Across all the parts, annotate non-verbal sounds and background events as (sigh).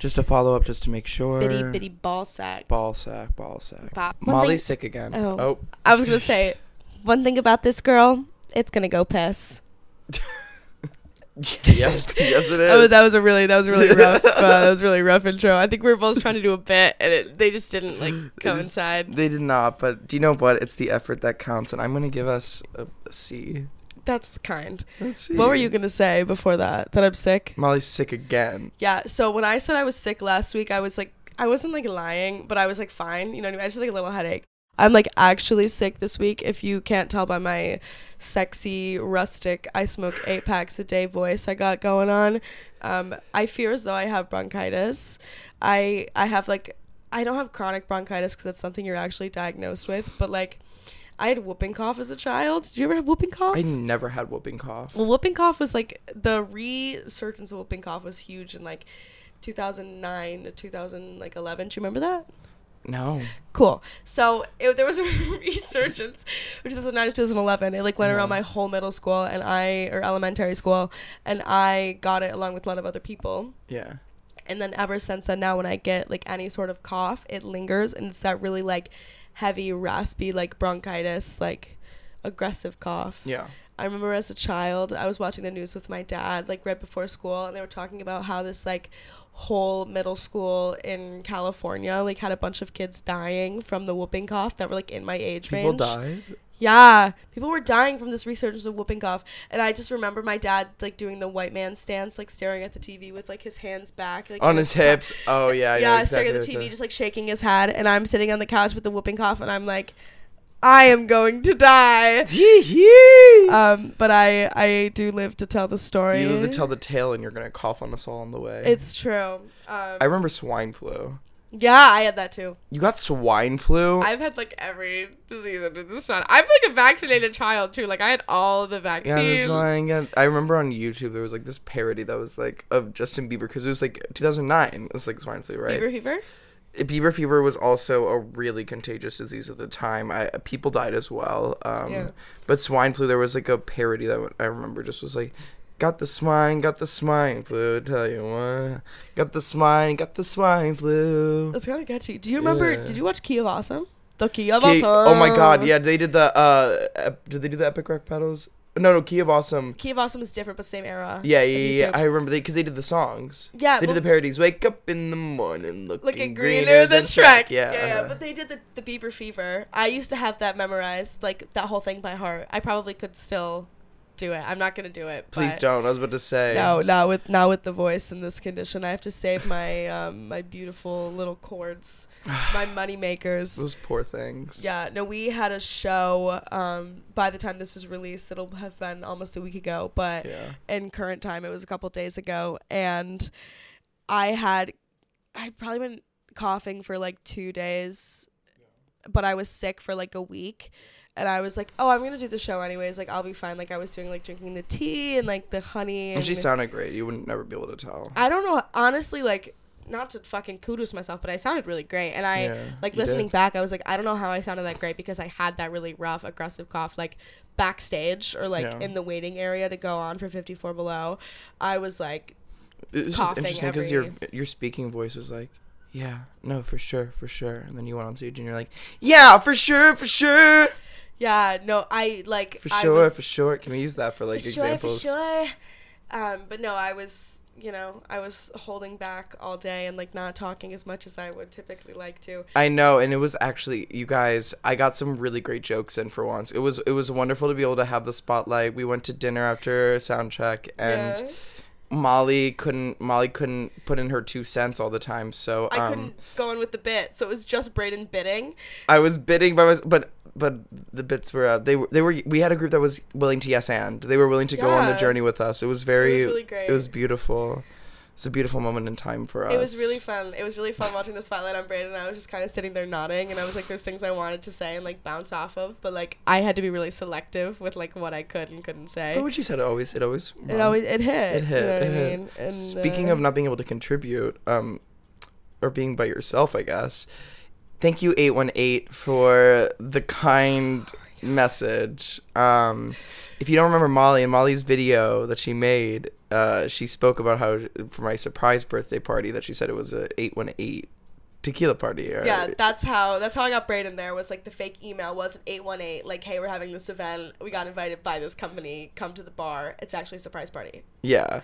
Just to follow up, just to make sure. bitty bitty ball sack. Ball sack, ball sack. Ba- Molly's thing- sick again. Oh. Oh. I was gonna say one thing about this girl. It's gonna go piss. (laughs) yes, yes, it is. Oh, that was a really that was really (laughs) rough uh, that was really rough intro. I think we were both trying to do a bit and it, they just didn't like just- coincide. They did not, but do you know what? It's the effort that counts, and I'm gonna give us a, a C. That's kind. Let's see. What were you gonna say before that? That I'm sick. Molly's sick again. Yeah. So when I said I was sick last week, I was like I wasn't like lying, but I was like fine. You know, what I mean? I just had, like a little headache. I'm like actually sick this week. If you can't tell by my sexy rustic, I smoke eight packs a day voice I got going on. Um, I fear as though I have bronchitis. I I have like I don't have chronic bronchitis because that's something you're actually diagnosed with. But like I had whooping cough as a child. Did you ever have whooping cough? I never had whooping cough. Well, whooping cough was like the resurgence of whooping cough was huge in like 2009 to 2011. Do you remember that? No. Cool. So it, there was a (laughs) resurgence in 2009 to 2011. It like went around my whole middle school and I or elementary school, and I got it along with a lot of other people. Yeah. And then ever since then, now when I get like any sort of cough, it lingers and it's that really like heavy, raspy, like bronchitis, like aggressive cough. Yeah. I remember as a child, I was watching the news with my dad, like right before school, and they were talking about how this like whole middle school in California like had a bunch of kids dying from the whooping cough that were like in my age People range. died. Yeah, people were dying from this resurgence of whooping cough, and I just remember my dad like doing the white man stance, like staring at the TV with like his hands back, like On his pa- hips. (laughs) Oh yeah. yeah, Yeah. staring at the TV, just like shaking his head, and I'm sitting on the couch with the whooping cough, and I'm like, I am going to die. Um, but I I do live to tell the story. you live to tell the tale, and you're gonna cough on us all on the way. It's true. Um, I remember swine flu. Yeah, I had that too. You got swine flu. I've had like every disease under the sun. I'm like a vaccinated child too. Like I had all the yeah, vaccines. that's why I got. I remember on YouTube there was like this parody that was like of Justin Bieber because it was like 2009. It was like swine flu, right? Bieber fever. Bieber fever was also a really contagious disease at the time. I people died as well. Um, Yeah. But swine flu, there was like a parody that I remember just was like, "Got the swine, got the swine flu." Tell you what, got the swine, got the swine flu. That's kind of catchy. Do you remember? Yeah. Did you watch Key of Awesome? The Key of Key- Awesome. oh my god, yeah, they did the. uh ep- Did they do the epic rap battles? No, no, Key of Awesome. Key of Awesome is different, but same era. Yeah, yeah, yeah. I remember they because they did the songs. Yeah, They well, did the parodies. Wake up in the morning, looking, looking greener, greener than than Shrek. Yeah, yeah, yeah. uh-huh. But they did the the Bieber fever. I used to have that memorized, like that whole thing by heart. I probably could still do it. I'm not gonna do it. Please but- don't. I was about to say. No, not with not with the voice in this condition. I have to save my (laughs) um my beautiful little chords, (sighs) my money makers. Those poor things. Yeah, no, we had a show. Um, by the time this is released, it'll have been almost a week ago. But Yeah. in current time, it was a couple days ago, and I had, I'd probably been coughing for like two days, yeah. but I was sick for like a week. And I was like, "Oh, I'm gonna do the show anyways. Like, I'll be fine." Like, I was doing like drinking the tea and like the honey. And she sounded great. You wouldn't never be able to tell. I don't know. Honestly, like, not to fucking kudos myself, but I sounded really great. And I, Yeah, like, listening did. back, I was like, I don't know how I sounded that great because I had that really rough, aggressive cough, like, backstage or, like, Yeah. in the waiting area to go on for 54 Below. I was like, It was just interesting because your your speaking voice was like, "Yeah, no, for sure, for sure," and then you went on stage and you're like, "Yeah, for sure, for sure, yeah, no, I, like, for I sure, was- for sure." Can we use that for like for sure, examples? for sure. Um, but no, I was, you know, I was holding back all day and, like, not talking as much as I would typically like to. I know, and it was actually you guys. I got some really great jokes in for once. It was it was wonderful to be able to have the spotlight. We went to dinner after sound check, and yeah. Molly couldn't Molly couldn't put in her two cents all the time. So um, I couldn't go in with the bit, so it was just Braden bidding. I was bidding by myself, but but the bits were uh, they were they were we had a group that was willing to yes and they were willing to go on the Yeah. journey with us. It was very It was really great. It was beautiful. It's a beautiful moment in time for us. It was really fun. It was really fun watching the spotlight on Braden. I was just kind of sitting there nodding, and I was like, "There's things I wanted to say and like bounce off of, but like I had to be really selective with like what I could and couldn't say." But what you said it always it always It always it hit. It hit, You know what it I hit. mean? And, Speaking uh, of not being able to contribute, um, or being by yourself, I guess. Thank you, eight one eight, for the kind message. Um, if you don't remember Molly and Molly's video that she made, uh, she spoke about how for my surprise birthday party that she said it was a eight one eight tequila party. Or, Yeah, that's how that's how I got Braden there. Was like the fake email was an eight one eight. Like, hey, we're having this event. We got invited by this company. Come to the bar. It's actually a surprise party. Yeah.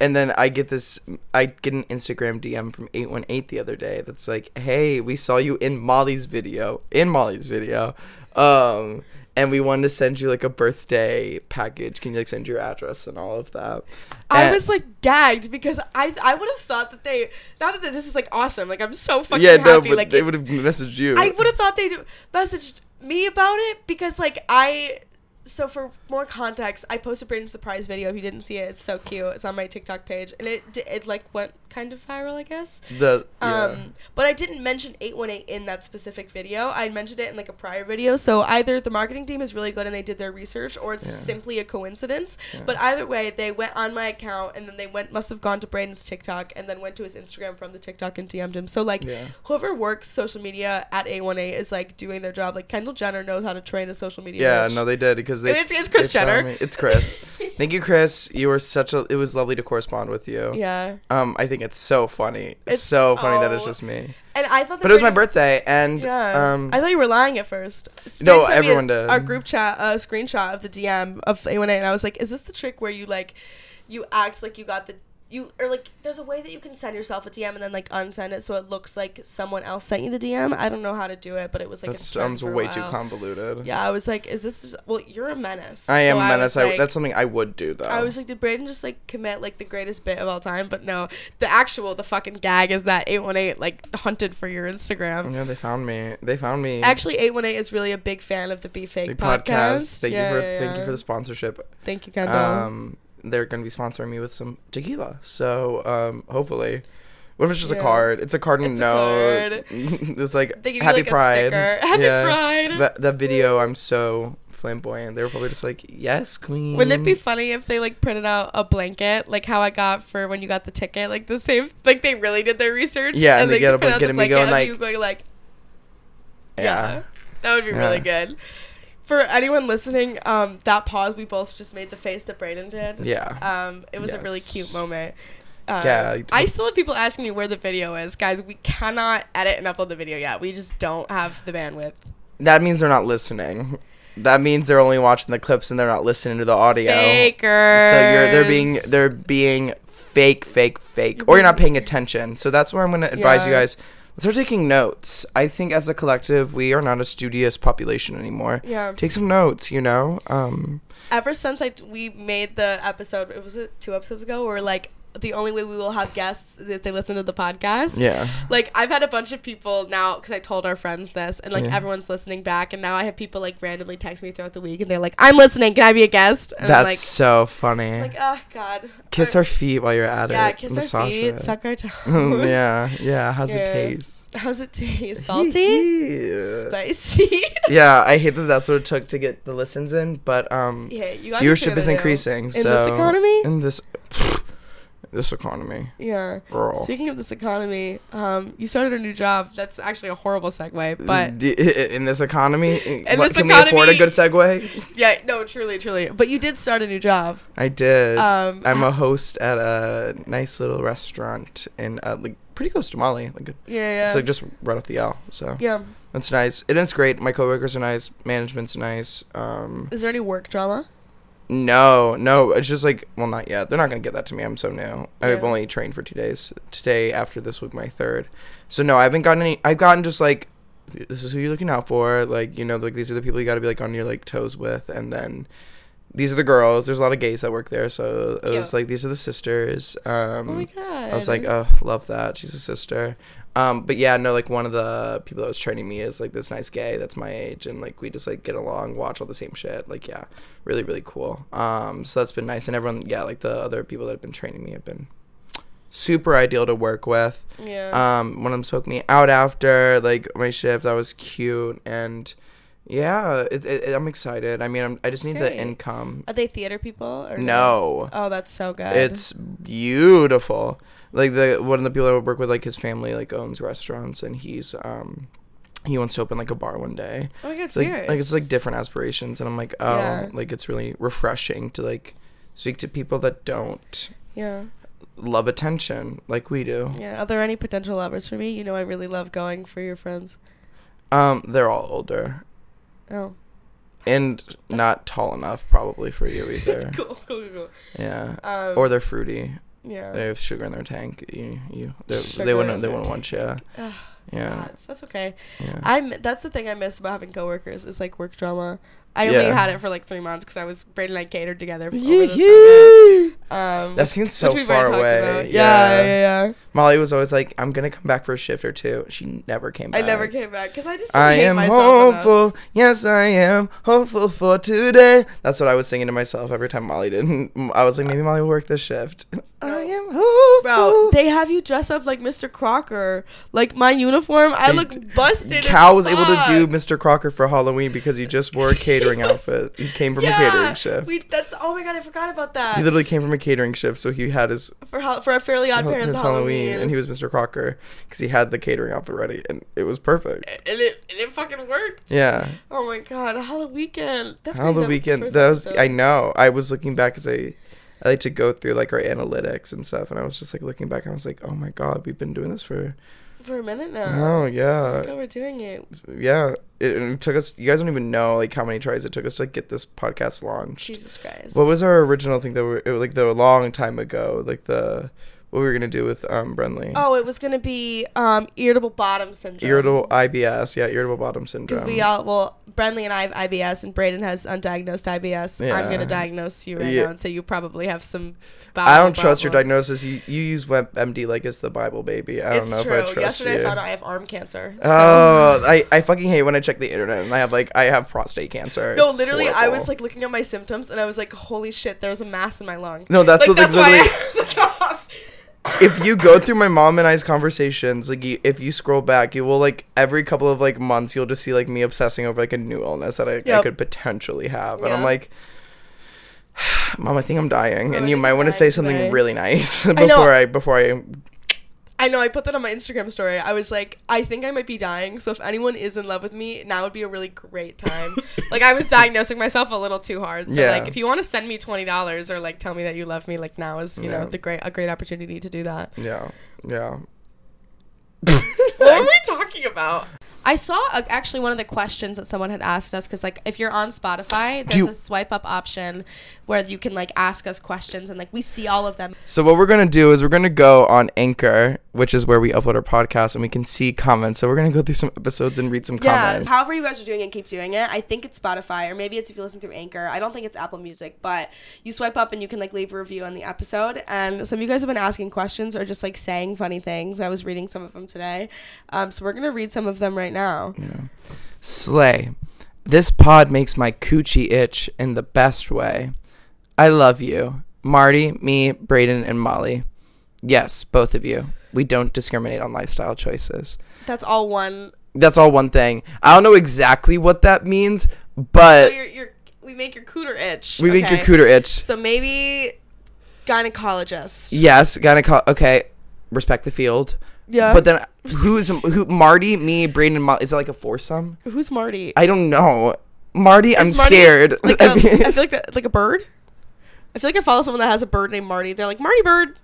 And then I get this I get an Instagram DM from 818 the other day that's like, "Hey, we saw you in Molly's video, in Molly's video. Um and we wanted to send you like a birthday package. Can you like send your address and all of that?" I And- was like gagged because I I would have thought that they not that this is like awesome. Like I'm so fucking Yeah, no, happy. but like they would have messaged you. I would have thought they'd messaged me about it because like I so for more context, I posted Braden's surprise video. If you didn't see it, it's so cute. It's on my TikTok page, and it it like went kind of viral, I guess. the yeah. Um, but I didn't mention 818 in that specific video. I mentioned it in like a prior video. So either the marketing team is really good and they did their research, or it's Yeah. simply a coincidence. Yeah. But either way, they went on my account and then they went must have gone to Braden's TikTok and then went to his Instagram from the TikTok and DM'd him. So like whoever works social media at eight one eight is like doing their job. Like Kendall Jenner knows how to train a social media. Yeah, bitch. no, they did because they. It's- it's Kris they Jenner. It's Kris. (laughs) Thank you, Kris. You were such a. It was lovely to correspond with you. Yeah. Um, I think it's so funny. It's, It's so funny that it's just me. And I thought that But it was my birthday, and Yeah. um, I thought you were lying at first. No, everyone did. Our group chat, a screenshot of the DM of 818, and I was like, "Is this the trick where you like, you act like you got the you or like there's a way that you can send yourself a DM and then like unsend it so it looks like someone else sent you the DM. I don't know how to do it, but it was like that a sounds way too convoluted. Yeah, I was like, "Is this just, well? You're a menace." I am So a menace. I, like- that's something I would do though. I was like, did Braden just like commit like the greatest bit of all time? But no, the actual the fucking gag is that eight one eight like hunted for your Instagram. yeah, they found me. They found me. Actually, eight one eight is really a big fan of the Be Fake Big podcast. Thank Yeah, you for yeah, thank you for the sponsorship. Thank you, Kendall. Um, they're gonna be sponsoring me with some tequila. So um, hopefully. What if it's just Yeah. a card? It's a card and It's a note. it's like They give you, Happy like, a Pride. sticker. (laughs) Happy Pride. It's That, that video, I'm so flamboyant. They were probably just like, "Yes, queen." Wouldn't it be funny if they like printed out a blanket, like how I got for when you got the ticket, like the same, like they really did their research. Yeah, and they get printed up- out the a me blanket going, like- you going like, Yeah. yeah, that would be really good. For anyone listening, um, that pause we both just made the face that Braden did. Yeah. Um, it was a really cute moment. Um, Yeah, I still have people asking me where the video is, guys. We cannot edit and upload the video yet. We just don't have the bandwidth. That means they're not listening. That means they're only watching the clips and they're not listening to the audio. Fakers. So you're they're being they're being fake, fake, fake, or you're not paying attention. So that's where I'm going to advise you guys. Start taking notes. I think as a collective, we are not a studious population anymore. Yeah. Take some notes. You know. Um. Ever since I we made the episode, it was it two episodes ago, where like the only way we will have guests is if they listen to the podcast. Yeah. Like I've had a bunch of people now because I told our friends this, and like Yeah. everyone's listening back, and now I have people like randomly text me throughout the week, and they're like, "I'm listening. Can I be a guest?" And That's like, so funny. I'm like, oh god. kiss Our- our feet while you're at yeah, it. Yeah, kiss our feet, it. suck our (laughs) toes. yeah. Yeah. How's Yeah. it taste? How's it taste? (laughs) Salty? Spicy? (laughs) yeah, I hate that that's what it took to get the listens in, but um, yeah, you guys viewership is increasing. In so this economy? in this (sighs) this economy, Yeah. girl. Speaking of this economy, um, you started a new job. That's actually a horrible segue, but D- in this economy, (laughs) In what- this can we afford a good segue? yeah, no, truly, truly. But you did start a new job. I did. Um, I'm a host at a nice little restaurant in uh, like pretty close to Molly. Like yeah, yeah, it's like just right off the L. So yeah. that's nice. And it's great. My coworkers are nice. Management's nice. Um, Is there any work drama? No, no, it's just like, well, not yet. They're not gonna get that to me. I'm so new. I've only trained for two days. Today, after this week, my third. So no, I haven't gotten any. I've gotten just like, this is who you're looking out for. Like, you know, like these are the people you got to be like on your like toes with, and then these are the girls. There's a lot of gays that work there, so it was like these are the sisters. Um, oh my god. I was like, oh, love that. She's a sister. Um, but yeah, no, like one of the people that was training me is like this nice gay that's my age, and like we just like get along, watch all the same shit. Like, yeah, really, really cool. Um, so that's been nice, and everyone, yeah, like the other people that have been training me have been super ideal to work with. yeah. Um, one of them spoke me out after like my shift. That was cute, and yeah, it, it, I'm excited. I mean, I'm, I just need the Great. income. Are they theater people or No. Oh, that's so good. It's beautiful. Like the one of the people I work with, like his family, like owns restaurants, and he's um he wants to open like a bar one day. oh my god, It's like like it's like different aspirations, and I'm like, oh, Yeah. like it's really refreshing to like speak to people that don't Yeah. love attention like we do. Yeah. Are there any potential lovers for me? You know, I really love going for your friends. Um, they're all older Oh. and not tall enough probably for you (laughs) either. cool, cool, cool. Yeah. Um, Or they're fruity. yeah. They have sugar in their tank. You, you, they wouldn't, they wouldn't want you. Yeah, That's, that's okay. yeah. I'm. That's the thing I miss about having coworkers is like work drama. I only Yeah. had it for like three months because I was Braden and I catered together. Um, That seems so far away. about. Yeah, yeah, yeah. Molly was always like, "I'm gonna come back for a shift or two. She never came back. I never came back because I just I am myself enough. hopeful. Yes, I am hopeful for today. That's what I was singing to myself every time Molly didn't. I was like, maybe Molly will work this shift. (laughs) I am hopeful. Bro, they have you dress up like Mr. Crocker. Like my uniform, I They- look busted. Cal as was able to do. Mr. Crocker for Halloween because he just wore a (laughs) catering He was- outfit. He came from yeah, a catering shift. We, that's oh my god, I forgot about that. he literally came from a catering shift, so he had his for Hal- for a fairly odd parents his Halloween, and he was Mr. Crocker because he had the catering outfit ready, and it was perfect. and it and it fucking worked. Yeah, Oh my god, a Halloween weekend. That's the weekend first that was. I know. I was looking back as I, I like to go through like our analytics and stuff, and I was just like looking back, and I was like, oh my god, we've been doing this for. For a minute now. Oh yeah, Look how we're doing it. yeah. It, it took us. You guys don't even know like how many tries it took us to like, get this podcast launched. Jesus Christ. What was our original thing that we like the long time ago, like the what we were gonna do with um Brenly? Oh, it was gonna be um irritable bottom syndrome. irritable IBS, yeah, irritable bottom Because syndrome. we all well, Brenly and I have IBS, and Braden has undiagnosed IBS. Yeah. I'm gonna diagnose you right Yeah. now and say you probably have some. I don't bowel trust your diagnosis. You you use WebMD like it's the Bible, baby. I don't it's know true. if I trust Yesterday you. Yesterday I found out I have arm cancer. so- Oh, I, I fucking hate when I check the internet and I have like I have prostate cancer. No, It's literally, I was like looking at my symptoms, and I was like, "Holy shit, there's a mass in my lung." no, that's like, what that's like, literally. (laughs) I if you go through my mom and I's conversations, like you, if you scroll back, you will like every couple of like months, you'll just see like me obsessing over like a new illness that I, I could potentially have, and I'm like, (sighs) Mom, I think I'm dying, Mom, and you might want to say something today. really nice before I before I. I know. I put that on my Instagram story. I was like, I think I might be dying. So if anyone is in love with me, now would be a really great time. (laughs) like I was diagnosing myself a little too hard. So Yeah. like, if you want to send me twenty dollars or like tell me that you love me, like now is you know the great a great opportunity to do that. Yeah, yeah. (laughs) what are we talking about? I saw uh, actually one of the questions that someone had asked us because like if you're on Spotify, there's you- a swipe up option where you can like ask us questions and like we see all of them. So what we're gonna do is we're gonna go on Anchor, which is where we upload our podcast, and we can see comments. So we're gonna go through some episodes and read some Yeah, comments. however you guys are doing it, keep doing it. I think it's Spotify or maybe it's if you listen through Anchor. I don't think it's Apple Music, but you swipe up and you can like leave a review on the episode. And some of you guys have been asking questions or just like saying funny things. I was reading some of them today, um, so we're gonna read some of them right now. Slay. This pod makes my coochie itch in the best way. I love you. Marty, me, Braden, and Molly. Yes, both of you. We don't discriminate on lifestyle choices. That's all one. That's all one thing. I don't know exactly what that means, So but you're, you're we make your cooter itch. we make your okay? cooter itch. So maybe gynecologist. Yes, gyneco. Okay, respect the field. Yeah. But then who's who? Marty, me, Braden, and Molly. Is it like a foursome? who's Marty? I don't know. Marty, I'm Marty scared. Like (laughs) um, I feel like that, like a bird. I feel like I follow someone that has a bird named Marty. They're like Marty Bird.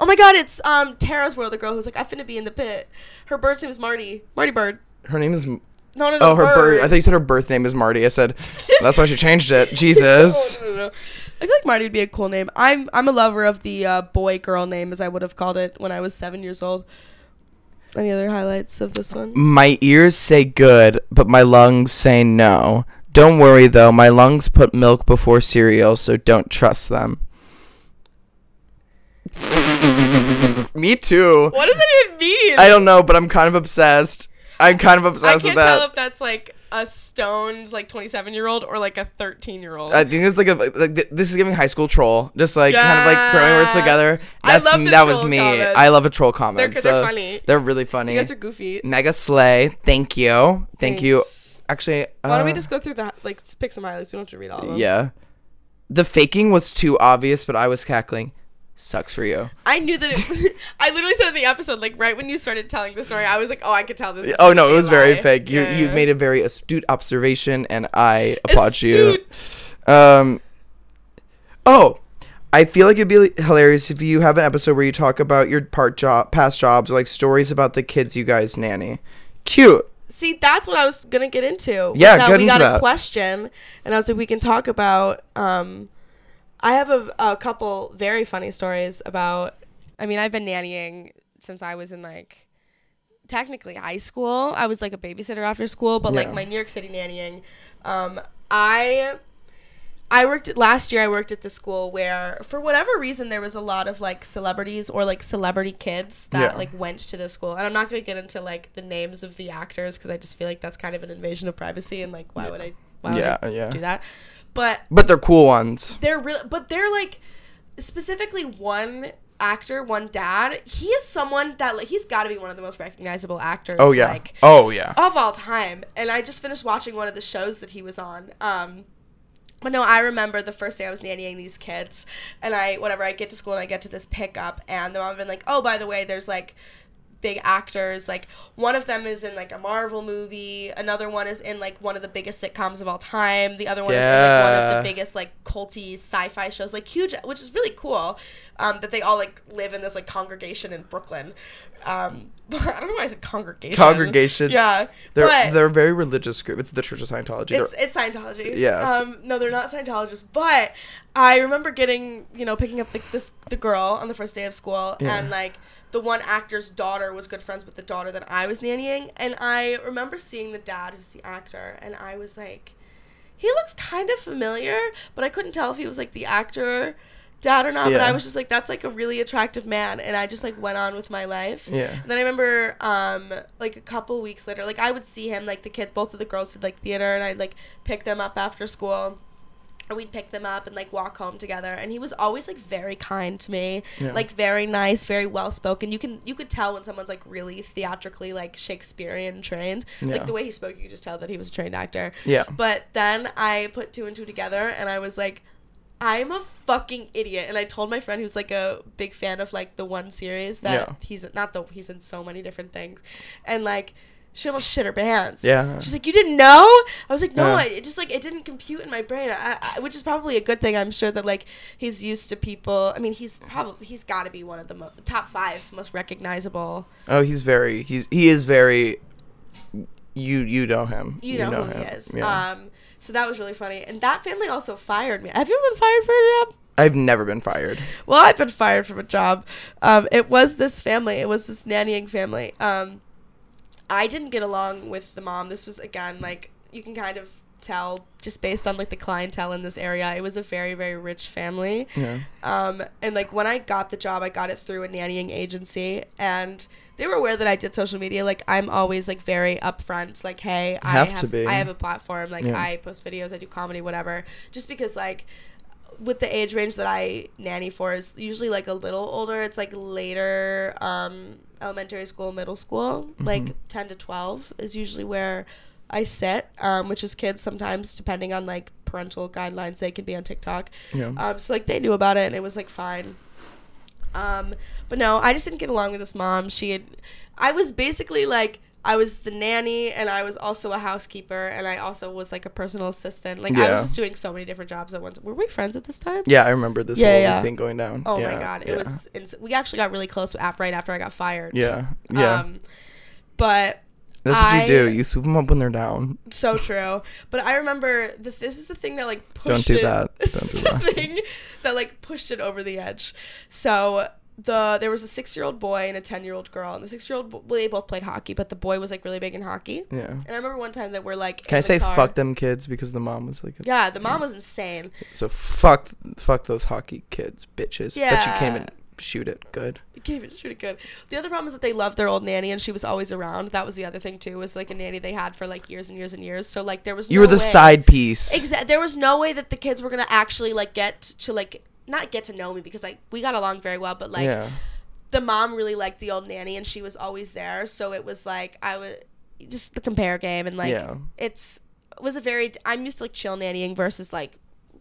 Oh my god, it's um Tara's world. The girl who's like I'm finna be in the pit. Her bird's name is Marty. Marty Bird. her name is. No, no, no. Oh, her bird. bird. I thought you said her birth name is Marty. I said (laughs) that's why she changed it. Jesus. No, no, no, no. I feel like Marty would be a cool name. I'm I'm a lover of the uh, boy girl name as I would have called it when I was seven years old. Any other highlights of this one? My ears say good, but my lungs say no. Don't worry though, my lungs put milk before cereal, so don't trust them. (laughs) Me too. What does that even mean? I don't know, but I'm kind of obsessed. I'm kind of obsessed I can't with that. tell if that's like a stoned like 27 year old or like a 13 year old. I think it's like a like th- this is giving high school troll, just like kind of like throwing words Yeah. together. That's that was me. comments. I love a troll they're, comment. they're so funny. They're really funny. You guys are goofy. Mega slay. Thank you. Thank you. Thanks. Actually, Why don't we uh, just go through that? Like, pick some highlights. We don't have to read all of them. Yeah. The faking was too obvious, but I was cackling. Sucks for you. I knew that it. (laughs) I literally said in the episode, like right when you started telling the story, I was like, oh, I could tell this. Oh no, it was very fake. You Yeah, you made a very astute observation, and I (laughs) applaud you. Um. Oh, I feel like it'd be hilarious if you have an episode where you talk about your part job, past jobs, or like stories about the kids you guys nanny. Cute. See, that's what I was gonna get into. Yeah, that we got a that. question, and I was like, we can talk about. Um, I have a, a couple very funny stories about. I mean, I've been nannying since I was in like, technically high school. I was like a babysitter after school, but like my New York City nannying, um, I. I worked last year. I worked at the school where, for whatever reason, there was a lot of like celebrities or like celebrity kids that Yeah. like went to the school. And I'm not gonna get into like the names of the actors because I just feel like that's kind of an invasion of privacy and like why would I? Why would Yeah, I yeah. do that? But But they're cool ones. they're real. But they're like specifically one actor, one dad. He is someone that like he's got to be one of the most recognizable actors. Oh yeah. Like, oh yeah. of all time. And I just finished watching one of the shows that he was on. Um, but no, I remember the first day I was nannying these kids, and I whatever I get to school and I get to this pickup, and the mom had been like, "Oh, by the way, there's like." Big actors like one of them is in like a marvel movie another one is in like one of the biggest sitcoms of all time the other one is in like one of the biggest like culty sci-fi shows like huge which is really cool um that they all like live in this like congregation in brooklyn um (laughs) i don't know why i said congregation Congregation. yeah They're they're a very religious group. It's the Church of Scientology. it's it's Scientology. Yes. Um, no, they're not Scientologists, but I remember getting you know picking up the, this the girl on the first day of school, Yeah. and like the one actor's daughter was good friends with the daughter that I was nannying, and I remember seeing the dad who's the actor, and I was like, he looks kind of familiar, but I couldn't tell if he was like the actor dad or not. But I was just like, that's like a really attractive man, and I just like went on with my life. Yeah. And then I remember, um, like a couple weeks later, like I would see him, like the kids, both of the girls did like theater, and I'd like pick them up after school. And we'd pick them up and like walk home together, and he was always like very kind to me, Yeah. like very nice, very well spoken. You can you could tell when someone's like really theatrically like Shakespearean trained, Yeah. like the way he spoke, you could just tell that he was a trained actor. Yeah. But then I put two and two together, and I was like, I'm a fucking idiot. And I told my friend who's like a big fan of like the one series that Yeah. he's not the he's in so many different things, and like. She almost shit her pants. Yeah. She's like, "You didn't know?" I was like, "No, Yeah. I, it just like it didn't compute in my brain." I, I, which is probably a good thing. I'm sure that like he's used to people. I mean, he's probably he's got to be one of the mo- top five most recognizable. Oh, he's very. He's he is very. You you know him. You know, who he is. Yeah. Um, so that was really funny. And that family also fired me. Have you ever been fired for a job? I've never been fired. Well, I've been fired from a job. Um, it was this family. It was this nannying family. Um, I didn't get along with the mom. This was again like you can kind of tell just based on like the clientele in this area. It was a very very rich family. Yeah. Um, and like when I got the job, I got it through a nannying agency, and they were aware that I did social media. Like I'm always like very upfront. Like, hey, I Have have to be. I have a platform. Like Yeah. I post videos, I do comedy, whatever. Just because like with the age range that I nanny for is usually like a little older. It's like later um, elementary school, middle school, Mm-hmm. like ten to twelve is usually where I sit. Um, which is kids sometimes depending on like parental guidelines they can be on TikTok. Yeah. Um, so like they knew about it and it was like fine. Um, but no, I just didn't get along with this mom. She had, I was basically like, I was the nanny and I was also a housekeeper and I also was like a personal assistant. Like I was just doing so many different jobs at once. Were we friends at this time? yeah, I remember this Yeah, whole yeah. thing going down. Oh Yeah, my god, it yeah. was. Ins- we actually got really close after right after I got fired. Yeah. Yeah. Um, but That's what you do. You swoop them up when they're down. so true. But I remember the, this is the thing that like Don't do it. that. (laughs) This Don't is do the that. thing that like pushed it over the edge. So the there was a six year old boy and a ten year old girl, and the six year old well, they both played hockey, but the boy was like really big in hockey. Yeah. And I remember one time that we're like, Can I say car- fuck them kids because the mom was like, a, Yeah, the mom was insane. so fuck fuck those hockey kids, bitches. Yeah. But you came and shoot it good. You can't even shoot it good. The other problem is that they loved their old nanny, and she was always around. That was the other thing too. Was like a nanny they had for like years and years and years. So like there was You no were the way- side piece. Exactly. There was no way that the kids were gonna actually like get to like not get to know me because like we got along very well, but like yeah. the mom really liked the old nanny and she was always there. So it was like I was just the compare game and like Yeah. it's it was a very I'm used to like chill nannying versus like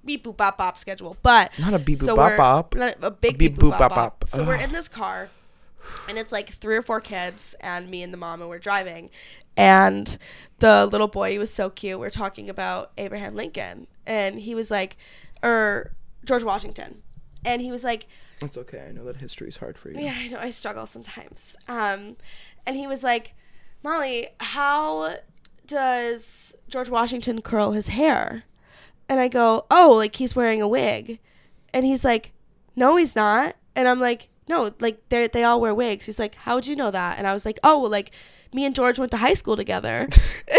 beep boop bop bop schedule, but Not a beep boop so bop bop, not a big beep beep, boop, boop bop, bop bop. bop. So we're in this car, and it's like three or four kids and me and the mom, and we're driving, and the little boy he was so cute. We're talking about Abraham Lincoln, and he was like, or George Washington. and he was like, It's okay. I know that history is hard for you. yeah, I know I struggle sometimes. Um, and he was like, Molly, how does George Washington curl his hair? And I go, oh, like he's wearing a wig. And he's like, no, he's not. And I'm like, no, like they they all wear wigs. He's like, how would you know that? And I was like, oh, well, like me and George went to high school together. (laughs) (laughs)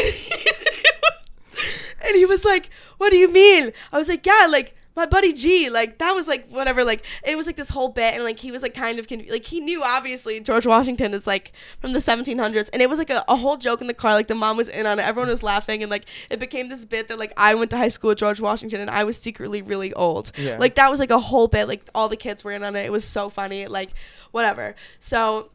and he was like, what do you mean? I was like, yeah, like my buddy G, like that was like whatever, like it was like this whole bit, and like he was like kind of conf- like he knew obviously George Washington is like from the 1700s, and it was like a, a whole joke in the car, like the mom was in on it, everyone was laughing, and like it became this bit that like I went to high school with George Washington, and I was secretly really old, Yeah. like that was like a whole bit, like all the kids were in on it, it was so funny, like whatever, so.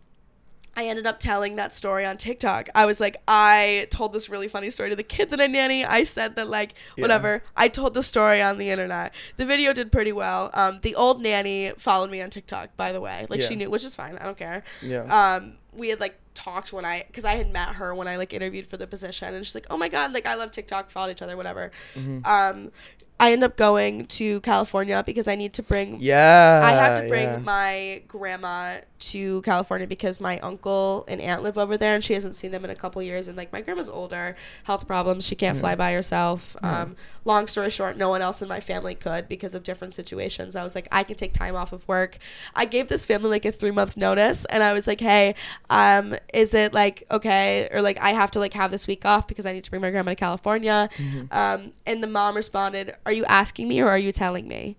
I ended up telling that story on TikTok. I was like, I told this really funny story to the kid that I nanny. I said that like Yeah. whatever. I told the story on the internet. The video did pretty well. Um, the old nanny followed me on TikTok, by the way. Like she knew, which is fine. I don't care. Yeah. Um, we had like talked when I, because I had met her when I like interviewed for the position, and she's like, oh my god, like I love TikTok. Followed each other, whatever. Mm-hmm. Um, I end up going to California because I need to bring yeah. I had to bring yeah. my grandma to California because my uncle and aunt live over there, and she hasn't seen them in a couple years. And like my grandma's older, health problems, she can't fly by herself. Um, long story short, no one else in my family could because of different situations. I was like, I can take time off of work. I gave this family like a three month notice, and I was like, Hey, um, is it like okay, or like I have to like have this week off because I need to bring my grandma to California? Um, and the mom responded, Are you asking me or are you telling me?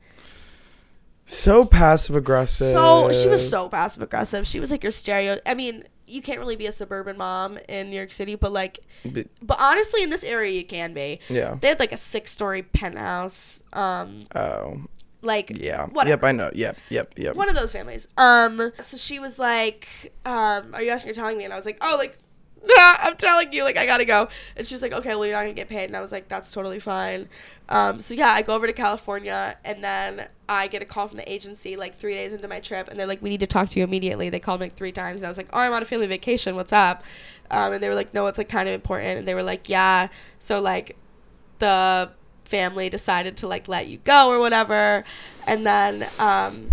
So passive aggressive. So she was so passive aggressive. She was like your stereo. I mean, you can't really be a suburban mom in New York City, but like, B- but honestly, in this area, you can be. Yeah. They had like a six-story penthouse. Um, Oh. like Yeah. Whatever. Yep. I know. Yep. Yep. Yep. one of those families. Um, so she was like, um, "Are you asking or telling me?" And I was like, "Oh, like." (laughs) I'm telling you, like I gotta go. And she was like, "Okay, well you're not gonna get paid." And I was like, "That's totally fine." Um, so yeah, I go over to California, and then I get a call from the agency like three days into my trip, and they're like, "We need to talk to you immediately." They called me like three times, and I was like, "Oh, I'm on a family vacation. What's up?" Um, and they were like, "No, it's like kind of important." And they were like, "Yeah." So like, the family decided to like let you go or whatever, and then um,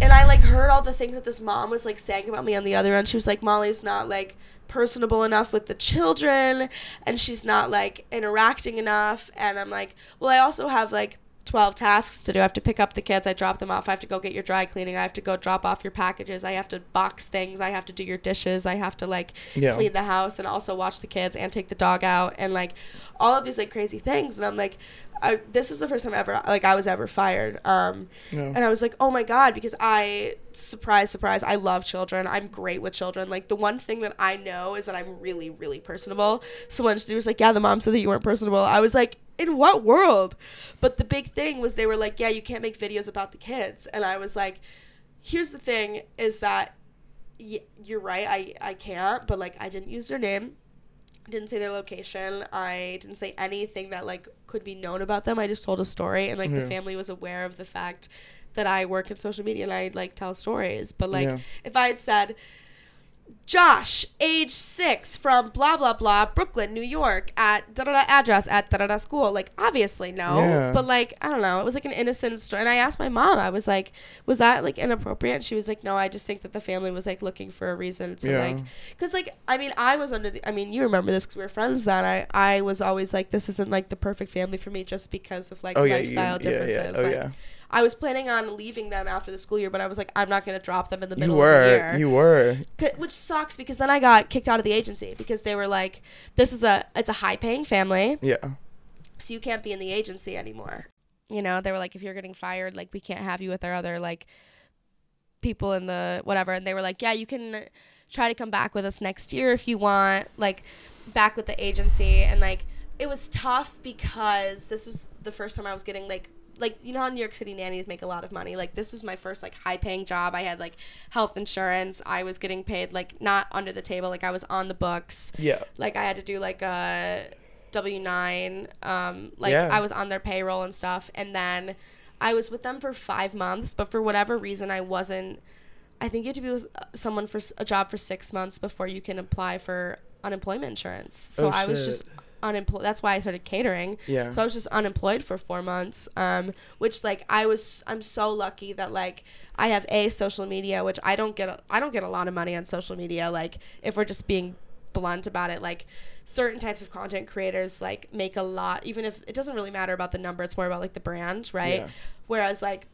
and I like heard all the things that this mom was like saying about me on the other end. She was like, Molly's not like personable enough with the children and she's not like interacting enough and I'm like, well, I also have like 12 tasks to do. I have to pick up the kids, I drop them off, I have to go get your dry cleaning, I have to go drop off your packages, I have to box things, I have to do your dishes, I have to like Yeah. clean the house and also watch the kids and take the dog out and like all of these like crazy things and I'm like I, this was the first time ever like I was ever fired. Um, Yeah. and I was like, oh my God, because I, surprise, surprise, I love children. I'm great with children. Like, the one thing that I know is that I'm really, really personable. So when she was like, yeah, the mom said that you weren't personable, I was like, in what world? But the big thing was they were like, yeah, you can't make videos about the kids. And I was like, here's the thing is that y- you're right, I, I can't, but like, I didn't use their name. Didn't say their location. I didn't say anything that like could be known about them. I just told a story, and like the family was aware of the fact that I work in social media and I like tell stories. But like, Yeah. if I had said, Josh, age six, from blah blah blah, Brooklyn, New York, at da da da address at da da da school, like obviously no. Yeah. But like I don't know, it was like an innocent story. And I asked my mom, I was like, was that like inappropriate? She was like, no, I just think that the family was like looking for a reason to Yeah. like because like I mean I was under the I mean you remember this because we were friends then I I was always like this isn't like the perfect family for me just because of like Oh yeah. You, lifestyle yeah. Oh, differences. Yeah. Oh like, yeah. I was planning on leaving them after the school year, but I was like I'm not gonna drop them in the You middle of the year. You were. Which sucks because then I got kicked out of the agency because they were like this is a it's a high paying family Yeah. so you can't be in the agency anymore. You know, they were like, if you're getting fired, like we can't have you with our other like people in the whatever. And they were like, yeah, you can try to come back with us next year if you want, like back with the agency. And like it was tough because this was the first time I was getting like like you know how New York City nannies make a lot of money. Like this was my first like high paying job. I had like health insurance. I was getting paid like not under the table. Like I was on the books Yeah. like I had to do like a W nine. Um, like Yeah. I was on their payroll and stuff, and then I was with them for five months. But for whatever reason, I wasn't. I think you have to be with uh, someone for a job for six months before you can apply for unemployment insurance. So Oh, I was just unemployed. That's why I started catering. Yeah. So I was just unemployed for four months. Um, which like I was, I'm so lucky that like I have a social media, which I don't get. A, I don't get a lot of money on social media. Like if we're just being blunt about it, like certain types of content creators like make a lot, even if it doesn't really matter about the number. It's more about like the brand, right? Yeah. Whereas like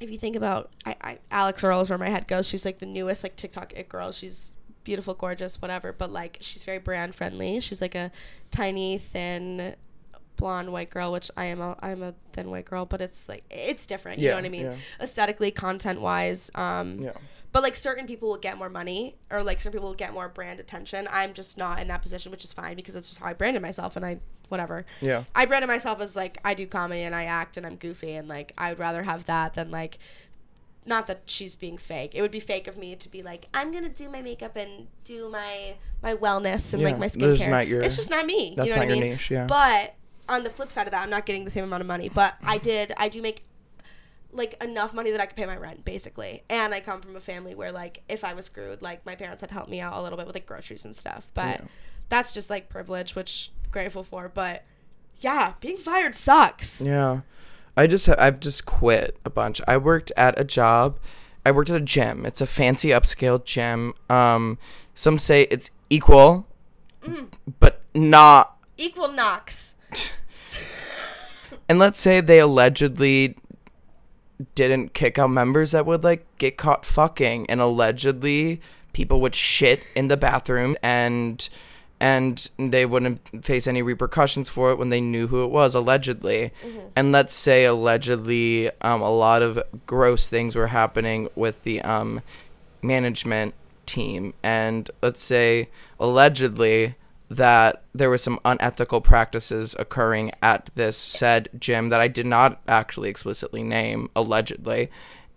if you think about I, I Alix Earle is where my head goes. She's like the newest like TikTok it girl. She's beautiful, gorgeous, whatever. But like she's very brand friendly. She's like a tiny, thin, blonde white girl, which I am a I'm a thin white girl, but it's like it's different. You Yeah, know what I mean? yeah. Aesthetically, content wise. Um Yeah. but like certain people will get more money or like certain people will get more brand attention. I'm just not in that position, which is fine because that's just how I branded myself and I whatever. Yeah. I branded myself as like I do comedy and I act and I'm goofy and like I would rather have that than like not that she's being fake. It would be fake of me to be like I'm gonna do my makeup and do my my wellness and like Yeah, my this skincare. your- it's just not me. That's you know not what I your mean? niche, yeah. But on the flip side of that, I'm not getting the same amount of money. But I did. I do make like enough money that I could pay my rent basically. And I come from a family where like if I was screwed, like my parents had helped me out a little bit with like groceries and stuff. But Yeah. that's just like privilege, which grateful for. But yeah, being fired sucks. Yeah. I just I've just quit a bunch. I worked at a job. I worked at a gym. It's a fancy upscale gym. Um some say it's equal but not Equal knocks. and let's say they allegedly didn't kick out members that would like get caught fucking and allegedly people would shit in the bathroom and and they wouldn't face any repercussions for it when they knew who it was allegedly. And let's say allegedly um, a lot of gross things were happening with the um, management team. And let's say allegedly that there was some unethical practices occurring at this said gym that I did not actually explicitly name allegedly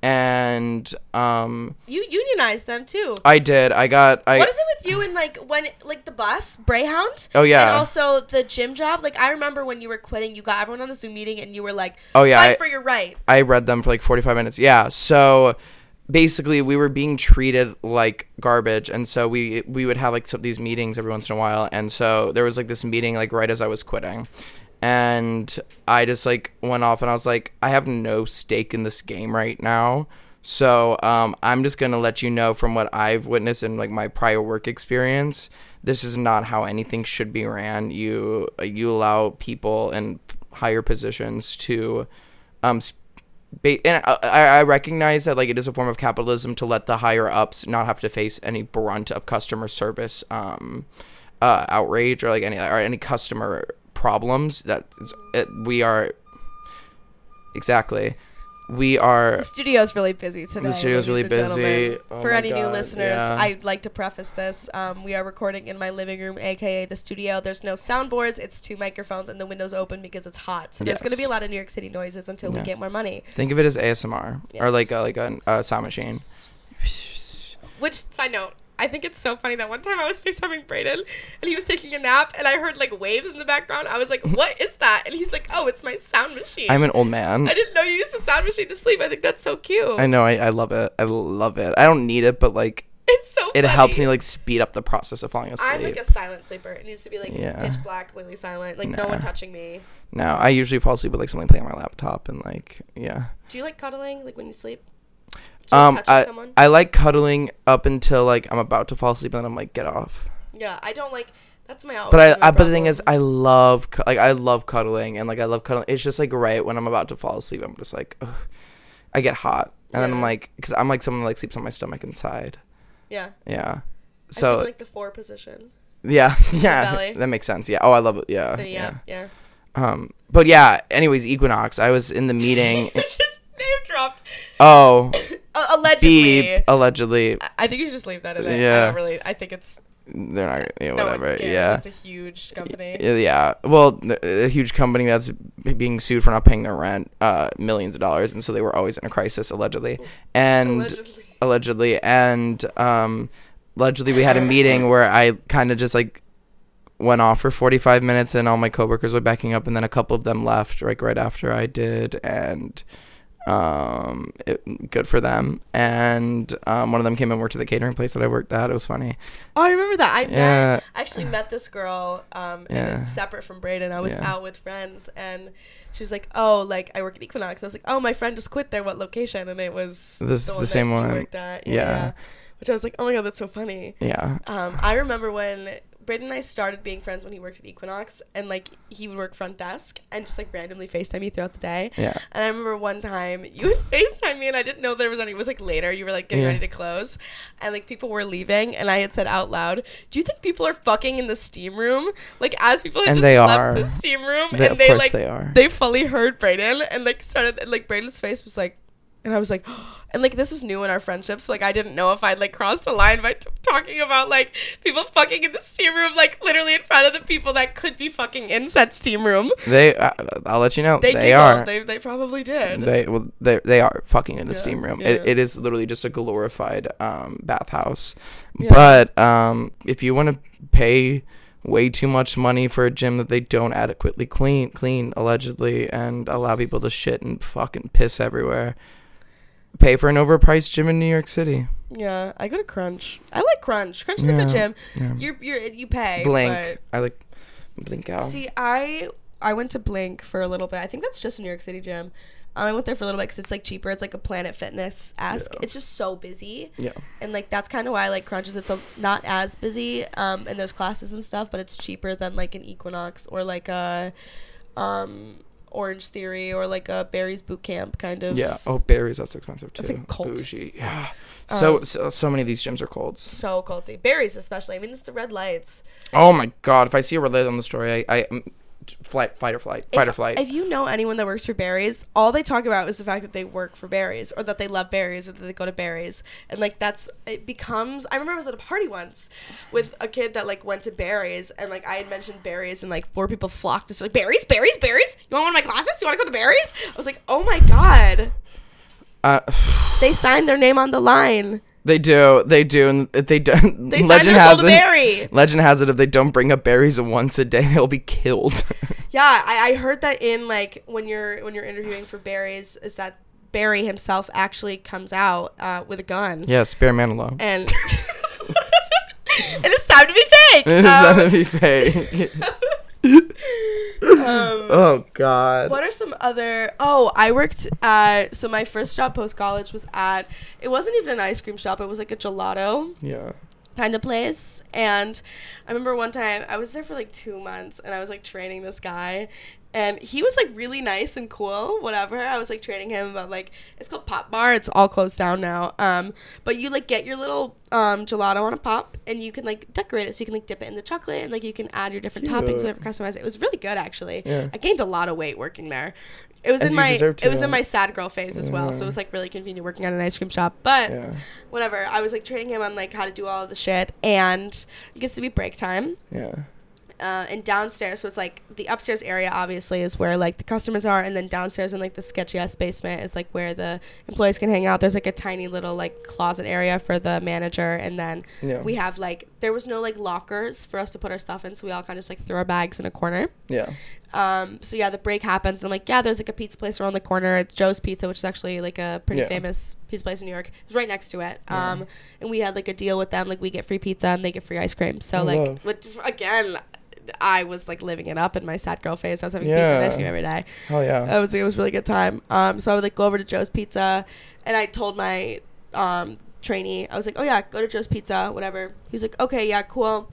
and um You unionized them too. I did I got I what is it with you and like when like the bus Brayhound? Oh, yeah. and also the gym job. Like I remember when you were quitting, you got everyone on a Zoom meeting and you were like, Oh, yeah, fight I- for your right." I read them for like 45 minutes. Yeah. So basically we were being treated like garbage and so we we would have like some these meetings every once in a while and so there was like this meeting like right as I was quitting and I just like went off and I was like I have no stake in this game right now. So um, I'm just gonna let you know from what I've witnessed in like my prior work experience, this is not how anything should be ran. You you allow people in higher positions to um, and I I recognize that like it is a form of capitalism to let the higher ups not have to face any brunt of customer service um, uh, outrage or like any or any customer problems that it, we are exactly we are The studio's really busy today. The studio's really busy. Oh For any new listeners, yeah. I'd like to preface this. Um, we are recording in my living room, aka the studio. There's no soundboards. It's two microphones, and the window's open because it's hot. So there's going to be a lot of New York City noises until we get more money. think of it as ASMR or like a, like a, a sound machine. Which side note, I think it's so funny that one time I was FaceTiming Braden and he was taking a nap and I heard like waves in the background. I was like, "What is that?" And he's like, "Oh, it's my sound machine." I'm an old man. I didn't know you used a sound machine to sleep. I think that's so cute. I know I, I love it. I love it. I don't need it, but like it's so. it funny. helps me like speed up the process of falling asleep. I'm like a silent sleeper. It needs to be like Yeah. pitch black, completely silent. Like no Nah. one touching me. No, I usually fall asleep with like something playing on my laptop and like yeah. Do you like cuddling, like when you sleep? Um, I someone? I like cuddling up until like I'm about to fall asleep and then I'm like get off. yeah, I don't like. That's my. But I, I but the thing is. I love like I love cuddling and like I love cuddling. It's just like right when I'm about to fall asleep, I'm just like ugh. I get hot and then I'm like because I'm like someone that like sleeps on my stomach inside. yeah. Yeah. So sleep like the four position. yeah (laughs) yeah that makes sense. Yeah. Oh I love it. Yeah. The- yeah, yeah. Um. But yeah. Anyways, Equinox. I was in the (laughs) meeting. just name dropped. oh. (laughs) Uh, allegedly. Allegedly. I- I think you should just leave that in there. I Yeah. don't really. I think it's They're not. Yeah. Whatever. yeah. It's a huge company. Yeah, well, a huge company that's being sued for not paying their rent, uh, millions of dollars, and so they were always in a crisis allegedly, and Allegedly. allegedly, and um, allegedly we had a meeting where I kind of just like went off for 45 minutes, and all my coworkers were backing up, and then a couple of them left like right after I did, and Um, it, good for them. And um, one of them came and worked at the catering place that I worked at. It was funny. Oh, I remember that. I met, Yeah. I actually met this girl, um, Yeah. separate from Braden. I was Yeah. out with friends, and she was like, "Oh, like I work at Equinox." I was like, "Oh, my friend just quit there. What location?" And it was This- the that same you one. Worked at. Yeah. Which I was like, "Oh my god, that's so funny." Yeah. Um, I remember when Braden and I started being friends when he worked at Equinox, and like he would work front desk and just like randomly Facetime me throughout the day. Yeah. And I remember one time (laughs) you would FaceTime me and I didn't know there was any. It was like later. You were like getting Yeah. ready to close, and like people were leaving, and I had said out loud, "Do you think people are fucking in the steam room?" Like as people had And just they left are. the steam room, They- and they like they are. they fully heard Braden and like started and like Braden's face was like. And I was like, (gasps) and like this was new in our friendship, so like I didn't know if I'd like crossed a line by t- talking about like people fucking in the steam room, like literally in front of the people that could be fucking in said steam room. They. Uh, I'll let you know. They, They, are. They, they probably did. They well they they are fucking in the Yeah, steam room. yeah. It, it is literally just a glorified um, bathhouse. Yeah. But um, if you want to pay way too much money for a gym that they don't adequately clean clean allegedly and allow people to shit and fucking piss everywhere, pay for an overpriced gym in New York City. Yeah, I go to Crunch. I like Crunch. Crunch is a good gym. yeah. You're you're you pay. Blink. I like blink out. See, I I went to Blink for a little bit. I think that's just a New York City gym. Um, I went there for a little bit because it's like cheaper. It's like a Planet Fitness ask. Yeah. It's just so busy, yeah. and like that's kind of why I like Crunch. Is it's a, not as busy. Um, and there's classes and stuff, but it's cheaper than like an Equinox or like a, um, Orange Theory or like a Barry's Boot Camp kind of. Yeah. Oh, Barry's. That's expensive too. That's, like, cult. Bougie. Yeah. So, Um, so so many of these gyms are colds. So culty. Barry's especially. I mean, it's the red lights. Oh my god! If I see a red light on the story, I, I um, flight, fight or flight, fight or if, flight. If you know anyone that works for Barry's, all they talk about is the fact that they work for Barry's or that they love Barry's or that they go to Barry's. And like that's it becomes I remember I was at a party once with a kid that like went to Barry's and like I had mentioned Barry's and like four people flocked to like Barry's, Barry's, Barry's. You want one of my classes? You want to go to Barry's? I was like, "Oh my god." uh, They signed their name on the line. They do, they do, and if they don't. They legend has it. berry. Legend has it if they don't bring up Barry's once a day, (laughs) they'll be killed. (laughs) Yeah, I, I heard that in like when you're when you're interviewing for Barry's is that Barry himself actually comes out uh, with a gun. yeah, spare Manilow. and (laughs) and it's time to be fake. It's Um, gonna be fake. (laughs) um, oh God. what are some other? Oh, I worked at so my first job post college was at. It wasn't even an ice cream shop. It was like a gelato Yeah. kind of place. And I remember one time I was there for like two months and I was like training this guy. And he was like really nice and cool, whatever. I was like training him about like it's called Pop Bar. It's all closed down now. Um, but you like get your little um gelato on a pop and you can like decorate it so you can like dip it in the chocolate and like you can add your different toppings, Cute. whatever, customize it. It was really good actually. Yeah. I gained a lot of weight working there. It was As in my it was in my sad girl phase as well, so it was like really convenient working at an ice cream shop. But Yeah. whatever. I was like training him on like how to do all of the shit, and it gets to be break time. Yeah. Uh, and downstairs, so it's like the upstairs area obviously is where like the customers are, and then downstairs in like the sketchy ass basement is like where the employees can hang out. There's like a tiny little like closet area for the manager, and then Yeah. we have like there was no like lockers for us to put our stuff in, so we all kind of just like threw our bags in a corner. Yeah. Um, so yeah, the break happens, and I'm like, yeah, there's like a pizza place around the corner. It's Joe's Pizza, which is actually like a pretty Yeah. famous pizza place in New York. It's right next to it. Yeah. Um, and we had like a deal with them, like we get free pizza and they get free ice cream. So I like, but again, I was like living it up in my sad girl phase. I was having pizza and ice cream every day. Oh yeah. That was it was a really good time. Um, so I would like go over to Joe's Pizza, and I told my um trainee, I was like, oh yeah, go to Joe's Pizza, whatever. He was like, okay, yeah, cool,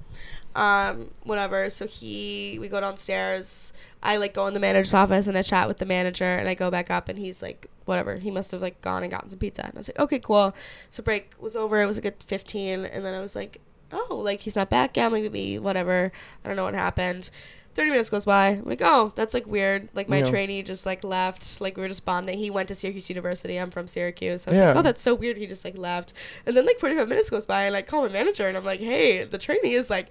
um, whatever. So he, we go downstairs. I like go in the manager's office and I chat with the manager, and I go back up, and he's like, whatever. He must have like gone and gotten some pizza, and I was like, okay, cool. So break was over. It was like at fifteen, and then I was like, oh, like he's not back. gambling with me, whatever. I don't know what happened. 30 minutes goes by. I'm like, oh, that's like weird. Like my Yeah. trainee just like left. Like we were just bonding. He went to Syracuse University. I'm from Syracuse. I was Yeah. like, oh, that's so weird. He just like left. And then like 45 minutes goes by and I call my manager and I'm like, hey, the trainee is like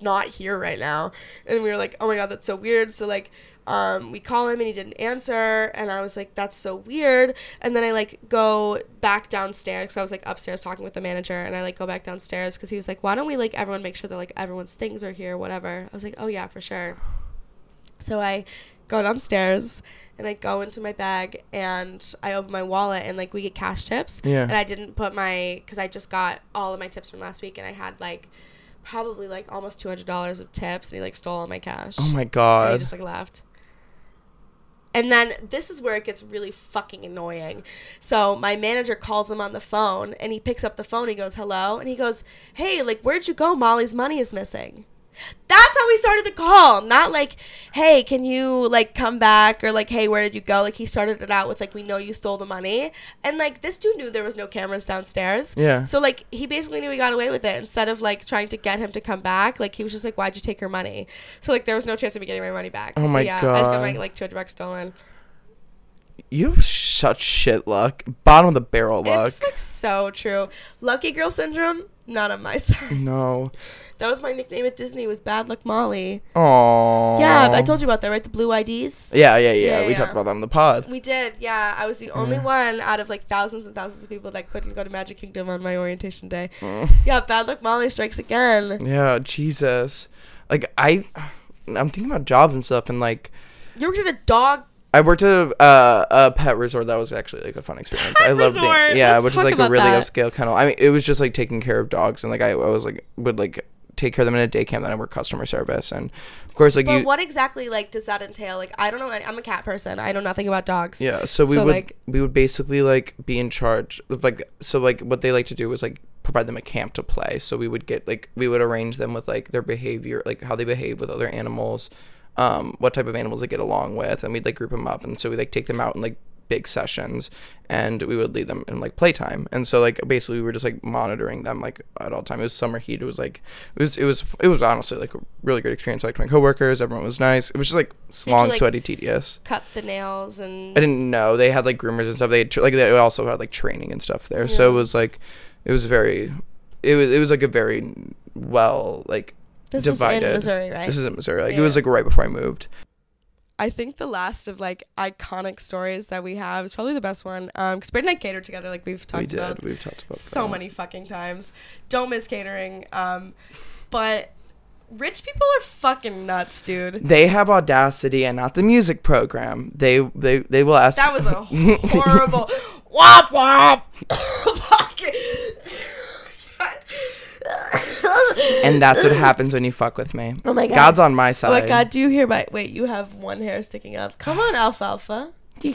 not here right now. And we were like, oh my god, that's so weird. So like um, we call him and he didn't answer and i was like that's so weird and then i like go back downstairs because i was like upstairs talking with the manager and i like go back downstairs because he was like why don't we like everyone make sure that like everyone's things are here whatever i was like oh yeah for sure so I go downstairs and I go into my bag and I open my wallet and like we get cash tips. Yeah. And I didn't put my because I just got all of my tips from last week and I had like probably like almost two hundred dollars of tips and he like stole all my cash. Oh my god. And he just like left. And then this is where it gets really fucking annoying. So my manager calls him on the phone and he picks up the phone. He goes, hello. And he goes, hey, like, where'd you go? Molly's money is missing. That's how he started the call. Not like, hey, can you like come back or like, hey, where did you go? Like he started it out with like, we know you stole the money. And like this dude knew there was no cameras downstairs. Yeah. So like he basically knew he got away with it. Instead of like trying to get him to come back, like he was just like, why'd you take her money? So like there was no chance of me getting my money back. Oh so, my yeah, I just got my like two hundred bucks stolen. You have such shit luck. Bottom of the barrel luck. It's like so true. Lucky girl syndrome, not on my (laughs) side. no. That was my nickname at Disney. Was Bad Luck Molly. Oh. Yeah, I told you about that, right? The blue IDs. Yeah, yeah, yeah. Yeah, we yeah. talked about that on the pod. We did, yeah. I was the only one out of like thousands and thousands of people that couldn't go to Magic Kingdom on my orientation day. Mm. Yeah, Bad Luck Molly strikes again. Yeah, Jesus. Like I, I'm thinking about jobs and stuff, and like You worked at a dog. I worked at a, uh, a pet resort. That was actually like a fun experience. Pet I loved it. Yeah, Let's which is like a really that. upscale kennel. I mean, it was just like taking care of dogs, and like I, I was like would like take care of them in a day camp. Then I work customer service, and of course like But you. what exactly like does that entail? Like I don't know. I'm a cat person. I know nothing about dogs. Yeah, so we So, would like- we would basically like be in charge of like so like what they like to do is like provide them a camp to play. So we would get like we would arrange them with like their behavior, like how they behave with other animals, um, what type of animals they get along with, and we'd like group them up, and so we like take them out in like big sessions, and we would lead them in like playtime, and so like basically we were just like monitoring them like at all time. It was summer heat. It was like it was it was it was honestly like a really great experience. I liked my coworkers. Everyone was nice. It was just like you, long, like- sweaty, tedious. Cut the nails and. I didn't know they had like groomers and stuff. They had, like they also had like training and stuff there. So it was like, it was very, it was it was like a very well like this was in. Missouri, right? This is in Missouri. Like it was like right before I moved. I think the last of like iconic stories that we have is probably the best one. Um, because Brady and I catered together, like we've talked we did. about We've talked about so that. many fucking times. Don't miss catering. Um, but rich people are fucking nuts, dude. They have audacity and not the music program. They they they will ask. That was a (laughs) horrible (laughs) wop wop. (laughs) (laughs) and that's what happens when you fuck with me. Oh my god. God's on my side. Oh my god, do you hear my wait, you have one hair sticking up. Come on, alfalfa. (laughs)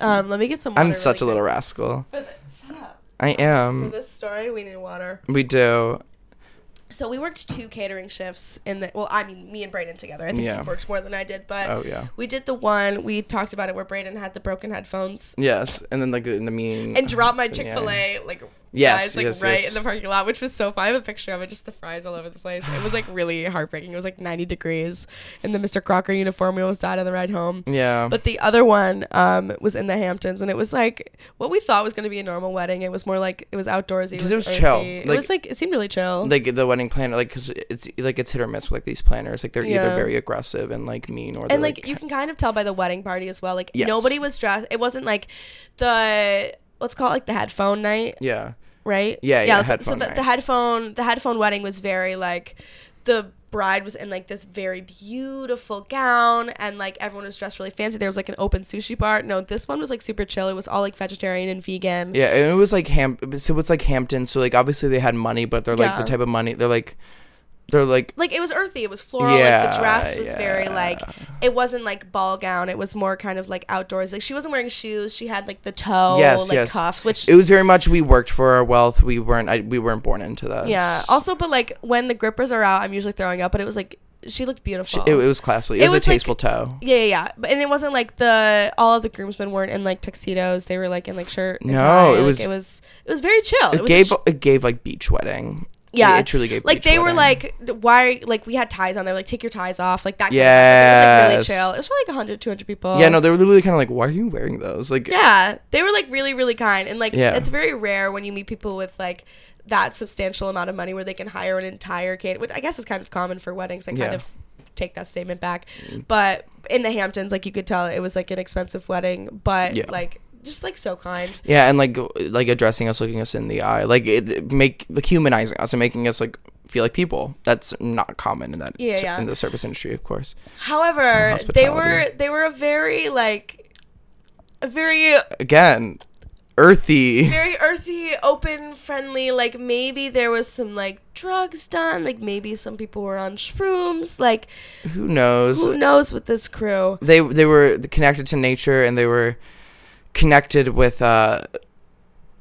Um, let me get some water I'm such a really little rascal. quick. For the- Shut up. I For am. this story, we need water. We do. So we worked two catering shifts in the. Well, I mean, me and Braden together. I think Yeah. he worked more than I did, but Oh yeah. we did the one. We talked about it where Braden had the broken headphones Yes, and then like in the mean and dropped my. Chick Fil A like. Yes, fries, like yes, right yes. in the parking lot, which was so fun. I have a picture of it, just the fries all over the place. It was like really heartbreaking. It was like 90 degrees, and the Mr. Crocker uniform. We almost died on the ride home. Yeah. But the other one um, was in the Hamptons, and it was like what we thought was going to be a normal wedding. It was more like it was outdoorsy. 'Cause it was chill. It was like it seemed really chill. like the wedding planner like because it's like it's hit or miss with like these planners like they're either very aggressive and like mean or and like, you can kind of tell by the wedding party as well. Like Yes. nobody was dressed. It wasn't like the let's call it like the headphone night, yeah right? Yeah, yeah, So, so the, the headphone the headphone wedding was very like the bride was in like this very beautiful gown and like everyone was dressed really fancy. There was like an open sushi bar. No, this one was like super chill. It was all like vegetarian and vegan. yeah and it was like ham so it's like hampton so like obviously they had money but they're like Yeah. the type of money they're like they're like like it was earthy it was floral like Yeah, the dress was very like it wasn't like ball gown it was more kind of like outdoors like she wasn't wearing shoes she had like the toe Yes, like yes. cuffs which it was very much we worked for our wealth we weren't I, we weren't born into that yeah also but like when the grippers are out i'm usually throwing up but it was like she looked beautiful it, it was classy it, It was, was, a like- tasteful toe yeah, yeah, yeah. But and it wasn't like the all of the groomsmen weren't in like tuxedos. They were like in like shirt. And No, tie. it Like, was- it was it was very chill. it was gave ch- it gave like beach wedding Yeah. it, it truly gave like they were like why like we had ties on there like take your ties off like that kind of Like, it was like really chill it was for like 100 200 people yeah no they were literally kind of like why are you wearing those like Yeah, they were like really, really kind, and like Yeah. it's very rare when you meet people with like that substantial amount of money where they can hire an entire cater, which I guess is kind of common for weddings. I kind Yeah. Mm. of take that statement back, but in the Hamptons, like you could tell it was like an expensive wedding, but Yeah. like just like so kind. Yeah, and like like addressing us, looking us in the eye, like it, make like humanizing us and making us like feel like people. That's not common in that Yeah, yeah. in the service industry, of course. However, they were they were a very like a very Again, earthy. very earthy, open, friendly. Like maybe there was some like drugs done. Like maybe some people were on shrooms. Like Who knows? who knows with this crew? they they were connected to nature and they were connected with uh,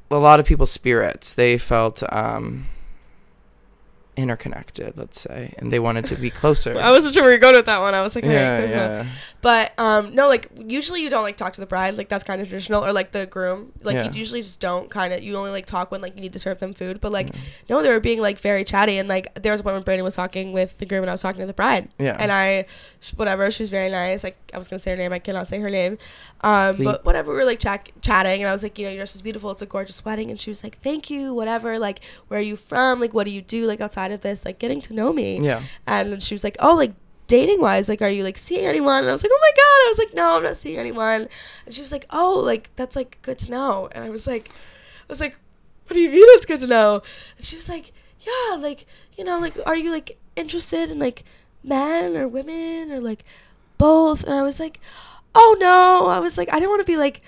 a lot of people's spirits. They felt um, interconnected, let's say, and they wanted to be closer. (laughs) I wasn't sure where you're going with that one. I was like, okay, yeah, cool, cool. yeah, But um, no, like usually you don't like talk to the bride. Like that's kind of traditional, or like the groom. Like Yeah. you usually just don't kind of. You only like talk when like you need to serve them food. But like no, they were being like very chatty, and like there was a point when Brandon was talking with the groom, and I was talking to the bride. yeah. And I, whatever, she was very nice. Like I was gonna say her name, I cannot say her name. Um, Please. but whatever, we were like chat- chatting, and I was like, you know, your dress is beautiful. It's a gorgeous wedding, and she was like, thank you, whatever. Like, where are you from? Like, what do you do? Like outside of this, like getting to know me. yeah. And she was like, oh, like dating wise, like, are you like seeing anyone? And I was like, oh my god. I was like, no, I'm not seeing anyone. And she was like, oh, like that's like good to know. And I was like, I was like, what do you mean it's good to know? And she was like, yeah, like you know, like are you like interested in like men or women or like both? And I was like, oh no. I was like, I didn't want to be like.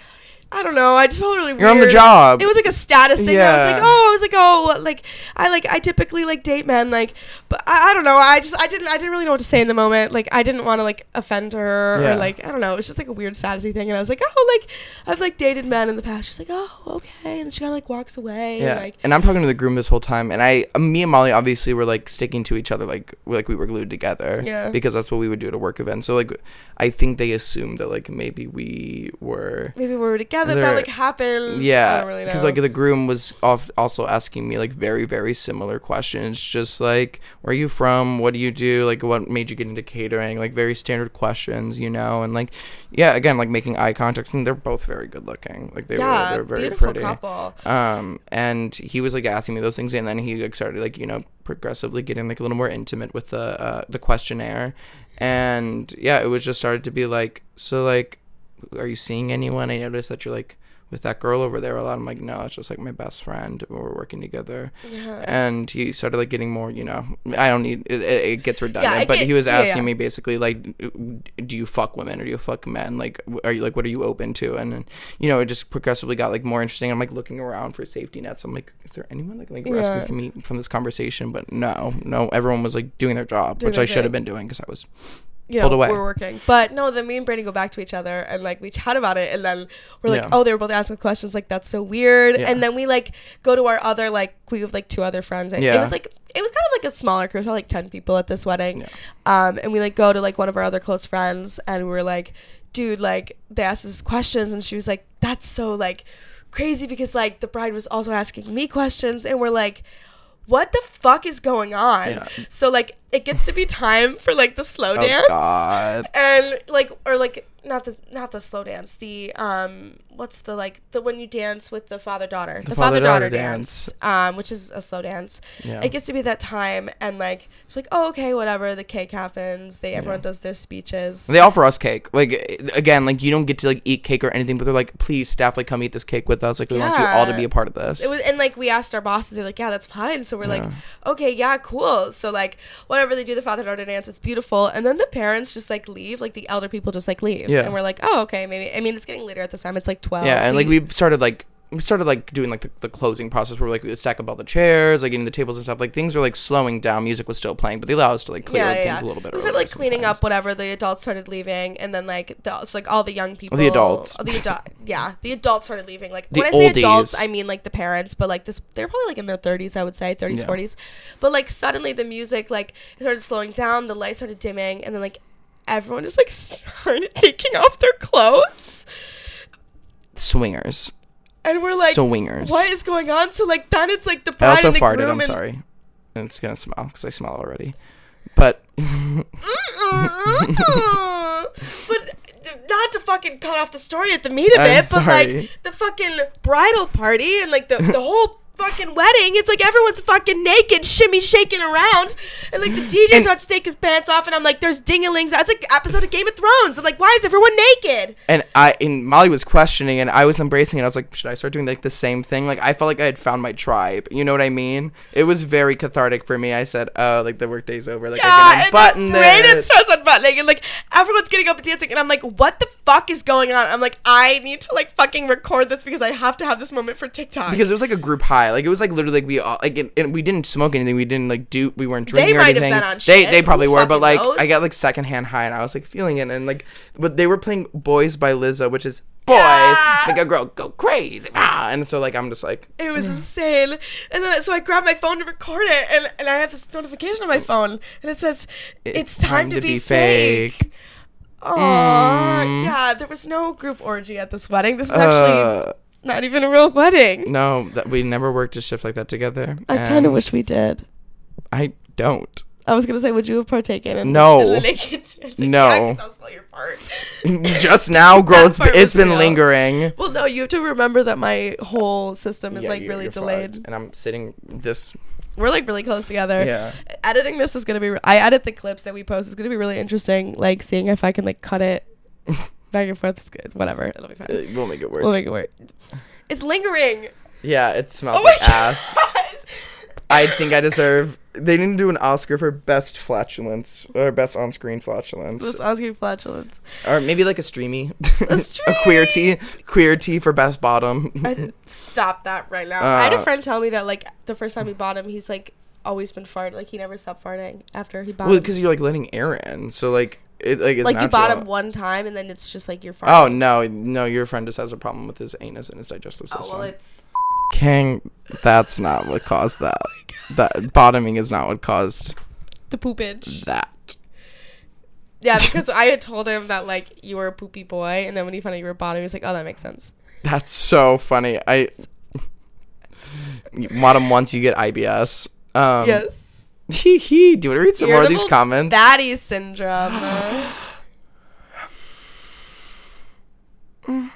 I don't know. I just felt really weird. You're on the job. It was like a status thing. I was like, oh, I was like, oh, like I like I typically like date men, like, but I, I don't know. I just I didn't I didn't really know what to say in the moment. Like I didn't want to like offend her Yeah. or like I don't know. It was just like a weird statusy thing, and I was like, oh, like I've like dated men in the past. She's like, oh, okay, and then she kind of like walks away. Yeah, And, like and I'm talking to the groom this whole time, and I, me and Molly, obviously were like sticking to each other, like like we were glued together, Yeah. because that's what we would do at a work event. So like, I think they assumed that like maybe we were, maybe we were together. They're- That like happened. Yeah, don't really because like the groom was off also asking me like very very similar questions, just like where are you from, what do you do, like what made you get into catering, like very standard questions, you know, and like yeah, again like making eye contact, and they're both very good looking, like they yeah, were they're very beautiful pretty. couple. um and he was like asking me those things and then he like started like you know progressively getting like a little more intimate with the uh the questionnaire and yeah it was just started to be like so like are you seeing anyone? I noticed that you're like with that girl over there a lot. I'm like no it's just like my best friend we're working together. Yeah. and he started like getting more you know i don't need it, it, gets redundant I but get- he was asking yeah. me basically like do you fuck women or do you fuck men? Like are you like what are you open to? And, then you know it just progressively got like more interesting. I'm like looking around for safety nets. I'm like is there anyone like, like rescue Yeah. me from this conversation? But no no everyone was like doing their job which i should have been doing because i was you know, we're working. But no, then me and Brady go back to each other and like we chat about it and then we're like, Yeah. oh, they were both asking questions like that's so weird. Yeah. And then we like go to our other like we have like two other friends. And It was like it was kind of like a smaller crew, probably like ten people at this wedding. Yeah. Um, and we like go to like one of our other close friends and we're like, dude, like they asked us questions and she was like, that's so like crazy because like the bride was also asking me questions and we're like. What the fuck is going on? Yeah. So like it gets to be time for like the slow oh dance god and like or like not the not the slow dance the um what's the like the when you dance with the father daughter the, father daughter father-daughter dance. um which is a slow dance. Yeah. It gets to be that time and like it's like oh okay whatever the cake happens they everyone does their speeches. They offer us cake. Like again, like you don't get to like eat cake or anything, but they're like, please, staff, like come eat this cake with us. Like we want you all to be a part of this. it was and like we asked our bosses they're like yeah that's fine. So we're like okay yeah cool. So like whatever they do the father daughter dance it's beautiful. And then the parents just like leave like the elder people just like leave. Yeah. and we're like oh okay maybe i mean it's getting later at this time. It's like 12 yeah, and like We- started like we started like doing like the, the closing process where like we would stack up all the chairs, like getting the tables and stuff. Like things were like slowing down. Music was still playing, but they allowed us to like clear yeah, yeah, things yeah. a little bit. We started like cleaning sometimes. up whatever the adults started leaving, and then like the so, like all the young oh, people, adults. oh, the adult, (laughs) yeah, the adults started leaving. Like The when I say adults, oldies. I mean like the parents, but like this, they're probably like in their thirties, I would say, thirties, Yeah. forties. But like suddenly the music like it started slowing down, the lights started dimming, and then like everyone just like (laughs) started taking off their clothes, Swingers, and we're like, swingers. what is going on? So like then it's like the I bride also and the farted. I'm and sorry, and it's gonna smell because I smell already. But (laughs) but not to fucking cut off the story at the meat of I'm it, but like the fucking bridal party and like the, the whole fucking wedding. It's like everyone's fucking naked, shimmy shaking around, and like the DJ And- starts to take his pants off, and I'm like, "There's dingalings." That's like episode of Game of Thrones. I'm like, "Why is everyone naked?" and I and Molly was questioning and I was embracing it. I was like, should I start doing like the same thing? Like I felt like I had found my tribe. You know what I mean? It was very cathartic for me. I said, oh, like the workday's over. Like I Yeah, can and unbutton this. starts unbuttoning, and like everyone's getting up and dancing, and I'm like, "What the fuck is going on?" I'm like, "I need to like fucking record this because I have to have this moment for TikTok." because it was like a group high. Like it was like literally like we all like and, and we didn't smoke anything. We didn't like do. We weren't drinking or might have anything. been on they they probably Who were, but like knows? I got like secondhand high and I was like feeling it and like but they were playing "Boys" by Lizzo, which is boys Yeah. make a girl go crazy. Ah, and so like I'm just like It was (sighs) insane. And then so I grabbed my phone to record it, and, and I have this notification on my phone, and it says, "It's, time, to, be, fake." Aw, Mm. yeah. There was no group orgy at this wedding. This is actually uh, not even a real wedding. no, that we never worked a shift like that together. I kind of wish we did. I don't. I was gonna say, would you have partaken? In No. in the naked (laughs) dance? Like, No. yeah, probably your part. (laughs) Just now, (laughs) girl, it's part it's been real. lingering. Well, no, you have to remember that my whole system is Yeah, like you- really delayed. fucked. and I'm sitting this. We're like really close together. Yeah. editing this is gonna be i edit the clips that we post it's gonna be really interesting like seeing if i can like cut it back and forth is good. Whatever. It'll be fine. Uh, We'll make it work. we'll make it work. It's lingering. Yeah, it smells oh my like ass. god. I think I deserve. They need to do an Oscar for best flatulence or best on-screen flatulence, this oscar flatulence. Or maybe like a streamy, A (laughs) a queer streamy. tea, queer tea for best bottom. I, stop that right now. I had a Uh, friend tell me that like the first time he bought him he's like always been farting. Like he never stopped farting after he bought well, him. because you're like letting air in, so like it like it's like you bought natural. him one time and then it's just like your friend. Oh no, no, your friend just has a problem with his anus and his digestive oh system. well it's King, that's not what caused that. That bottoming is not what caused the poopage that. yeah because i had told him that like you were a poopy boy and then when he found out you were a bottom he was like oh that makes sense That's so funny. I (laughs) bottom once you get IBS. Um, yes Hee hee. Do you want to read some more of these comments? Batty syndrome. (gasps)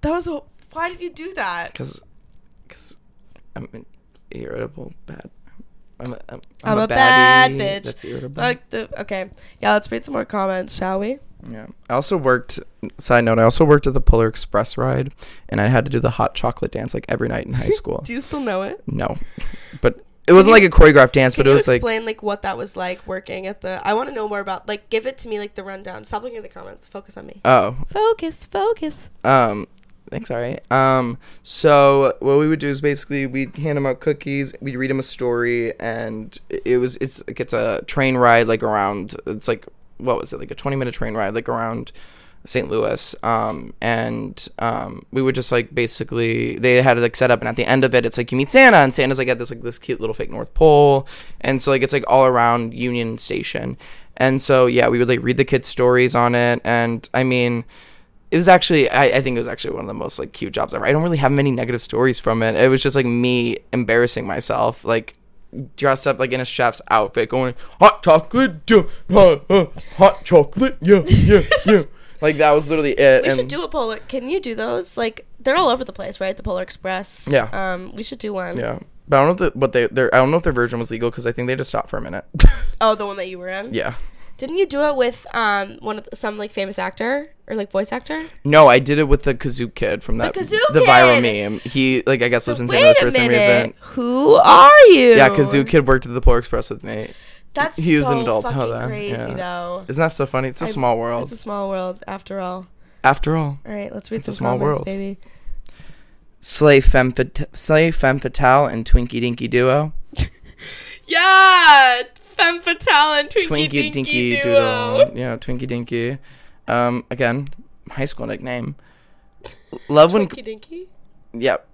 that was a. Why did you do that? Because, because I'm an irritable bad. I'm a, I'm, I'm a bad bitch. That's irritable. Like the, okay, yeah. Let's read some more comments, shall we? Yeah. I also worked. Side note: I also worked at the Polar Express ride, and I had to do the hot chocolate dance like every night in high (laughs) school. Do you still know it? no, (laughs) but it wasn't like a choreographed dance, Can but it you was like explain like what that was like working at the? I want to know more about. Like, give it to me like the rundown. Stop looking at the comments. Focus on me. oh Focus, focus. Um, thanks. All right. Um, so what we would do is basically we'd hand them out cookies. We'd read them a story, and it- it was it's like it's a train ride like around. It's like what was it like a twenty minute train ride like around. St. Louis, um, and um, we would just like basically they had it like set up, and at the end of it, it's like you meet Santa, and Santa's like at this like this cute little fake North Pole, and so like it's like all around Union Station, and so yeah, we would like read the kids' stories on it, and I mean, it was actually I, I think it was actually one of the most like cute jobs ever. I don't really have many negative stories from it. It was just like me embarrassing myself, like dressed up like in a chef's outfit, going hot chocolate, yeah, hot, uh, hot chocolate, yeah, yeah, yeah. (laughs) like that was literally it. We and should do a polar. Can you do those? Like they're all over the place, right? The Polar Express. Yeah. Um, we should do one. yeah, but I don't know if the, what they their I don't know if their version was legal because I think they just stopped for a minute. Oh, the one that you were in. yeah. Didn't you do it with um one of the, some like famous actor or like voice actor? No, I did it with the Kazoo kid from that the, Kazoo the viral meme. He like I guess lives in St. Wait Louis a for some reason. Who are you? Yeah, Kazoo kid worked at the Polar Express with me. That's he was so an adult. fucking that- crazy yeah. though. Isn't that so funny? It's a I- small world. It's a small world after all. After all, All right, let's read It's a some small comments, world. baby. Slay Femme, Fat- Slay Femme Fatale and Twinkie Dinky Duo. (laughs) Yeah, femme fatale and Twinkie, Twinkie Dinky, Dinky duo. Doodle. Yeah, Twinkie Dinky. Um, again, high school nickname. Love when. Twinkie Dinky. Yep.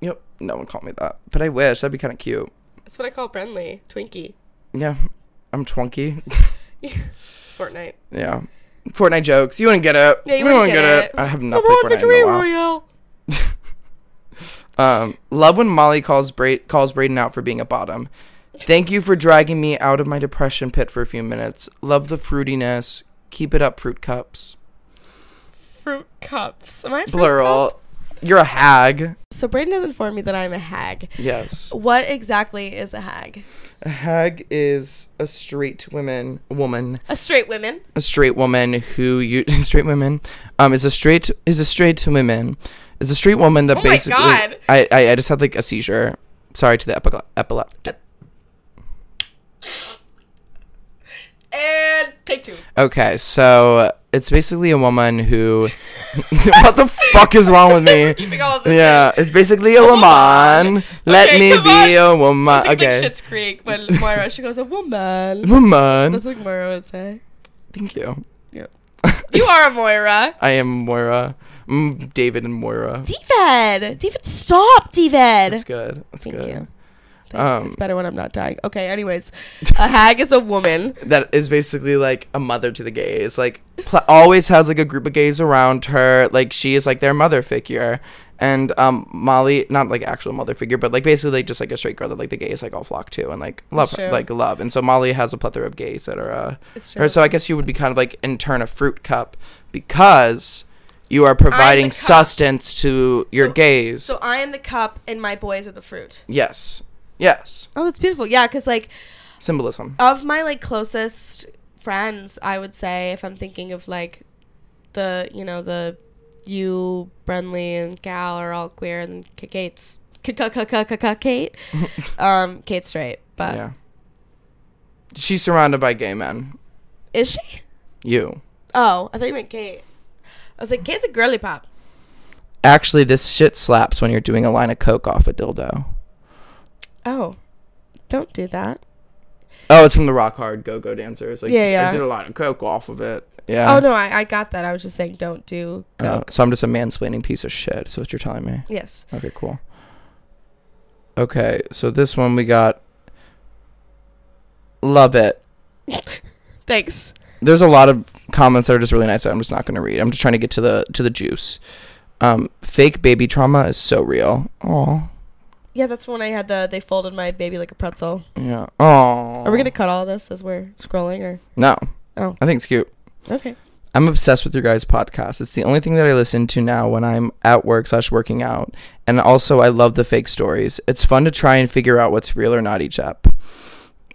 Yep. No one called me that, but I wish that'd be kind of cute. That's what I call Brenly. Twinkie. Yeah, I'm Twinkie. (laughs) Fortnite. yeah. Fortnite jokes. You wouldn't get it. Yeah, you wouldn't wouldn't get it. I have not played Fortnite in a while. (laughs) Um, love when Molly calls Bra- calls Braden out for being a bottom. Thank you for dragging me out of my depression pit for a few minutes. Love the fruitiness. Keep it up, fruit cups. Fruit cups. Am I fruit Plural. cup? You're a hag. So Braden has informed me that I'm a hag. Yes. What exactly is a hag? A hag is a straight woman woman A straight woman. a straight woman who you (laughs) straight women um is a straight is a straight woman is a straight woman that Oh my basically God. I, I I just had like a seizure. Sorry to the epileptic. And take two. Okay, so it's basically a woman who. (laughs) what the fuck is wrong with me? (laughs) Keeping all of this. Yeah, it's basically a woman. Let Okay, me be on. a woman. It's like Okay, Schitt's Creek when Moira she goes a woman. woman. That's like Moira would say. Thank you. You are a Moira. (laughs) I am Moira. Mm, David and Moira. David. David, stop, David. That's good. That's Thank good. you. Thanks. Um, it's better when I'm not dying. Okay, anyways. A hag is a woman. (laughs) that is basically like a mother to the gays. Like pl- always has like a group of gays around her. Like she is like their mother figure. And um Molly, not like actual mother figure, but like basically like just like a straight girl that like the gays like all flock to and like love her, like love. And so Molly has a plethora of gays that are uh It's her. So I guess you would be kind of like in turn a fruit cup because you are providing sustenance to your So- gays. So I am the cup and my boys are the fruit. yes. Yes. Oh, that's beautiful. Yeah, because like Symbolism. of my like closest friends, I would say if I'm thinking of like the you know the you, Brenly, and Gal are all queer, and Kate's Kate, (laughs) um, Kate's straight, but yeah. She's surrounded by gay men. is she? You. Oh, I thought you meant Kate. I was like, Kate's a girly pop. Actually, this shit slaps when you're doing a line of coke off a dildo. Oh, don't do that. Oh, it's from the Rock Hard Go Go Dancers. Like, Yeah, yeah. I did a lot of coke off of it. Yeah. Oh no, I, I got that. I was just saying, don't do Uh, so I'm just a mansplaining piece of shit. So what you're telling me? yes. Okay, cool. Okay, so this one we got. Love it. (laughs) Thanks. There's a lot of comments that are just really nice. That I'm just not going to read. I'm just trying to get to the to the juice. Um, fake baby trauma is so real. Oh, Yeah, that's when I had the they folded my baby like a pretzel. yeah. Oh. Are we gonna cut all this as we're scrolling or? No. Oh. I think it's cute. Okay. I'm obsessed with your guys' podcast. It's the only thing that I listen to now when I'm at work slash working out. And also, I love the fake stories. It's fun to try and figure out what's real or not each ep.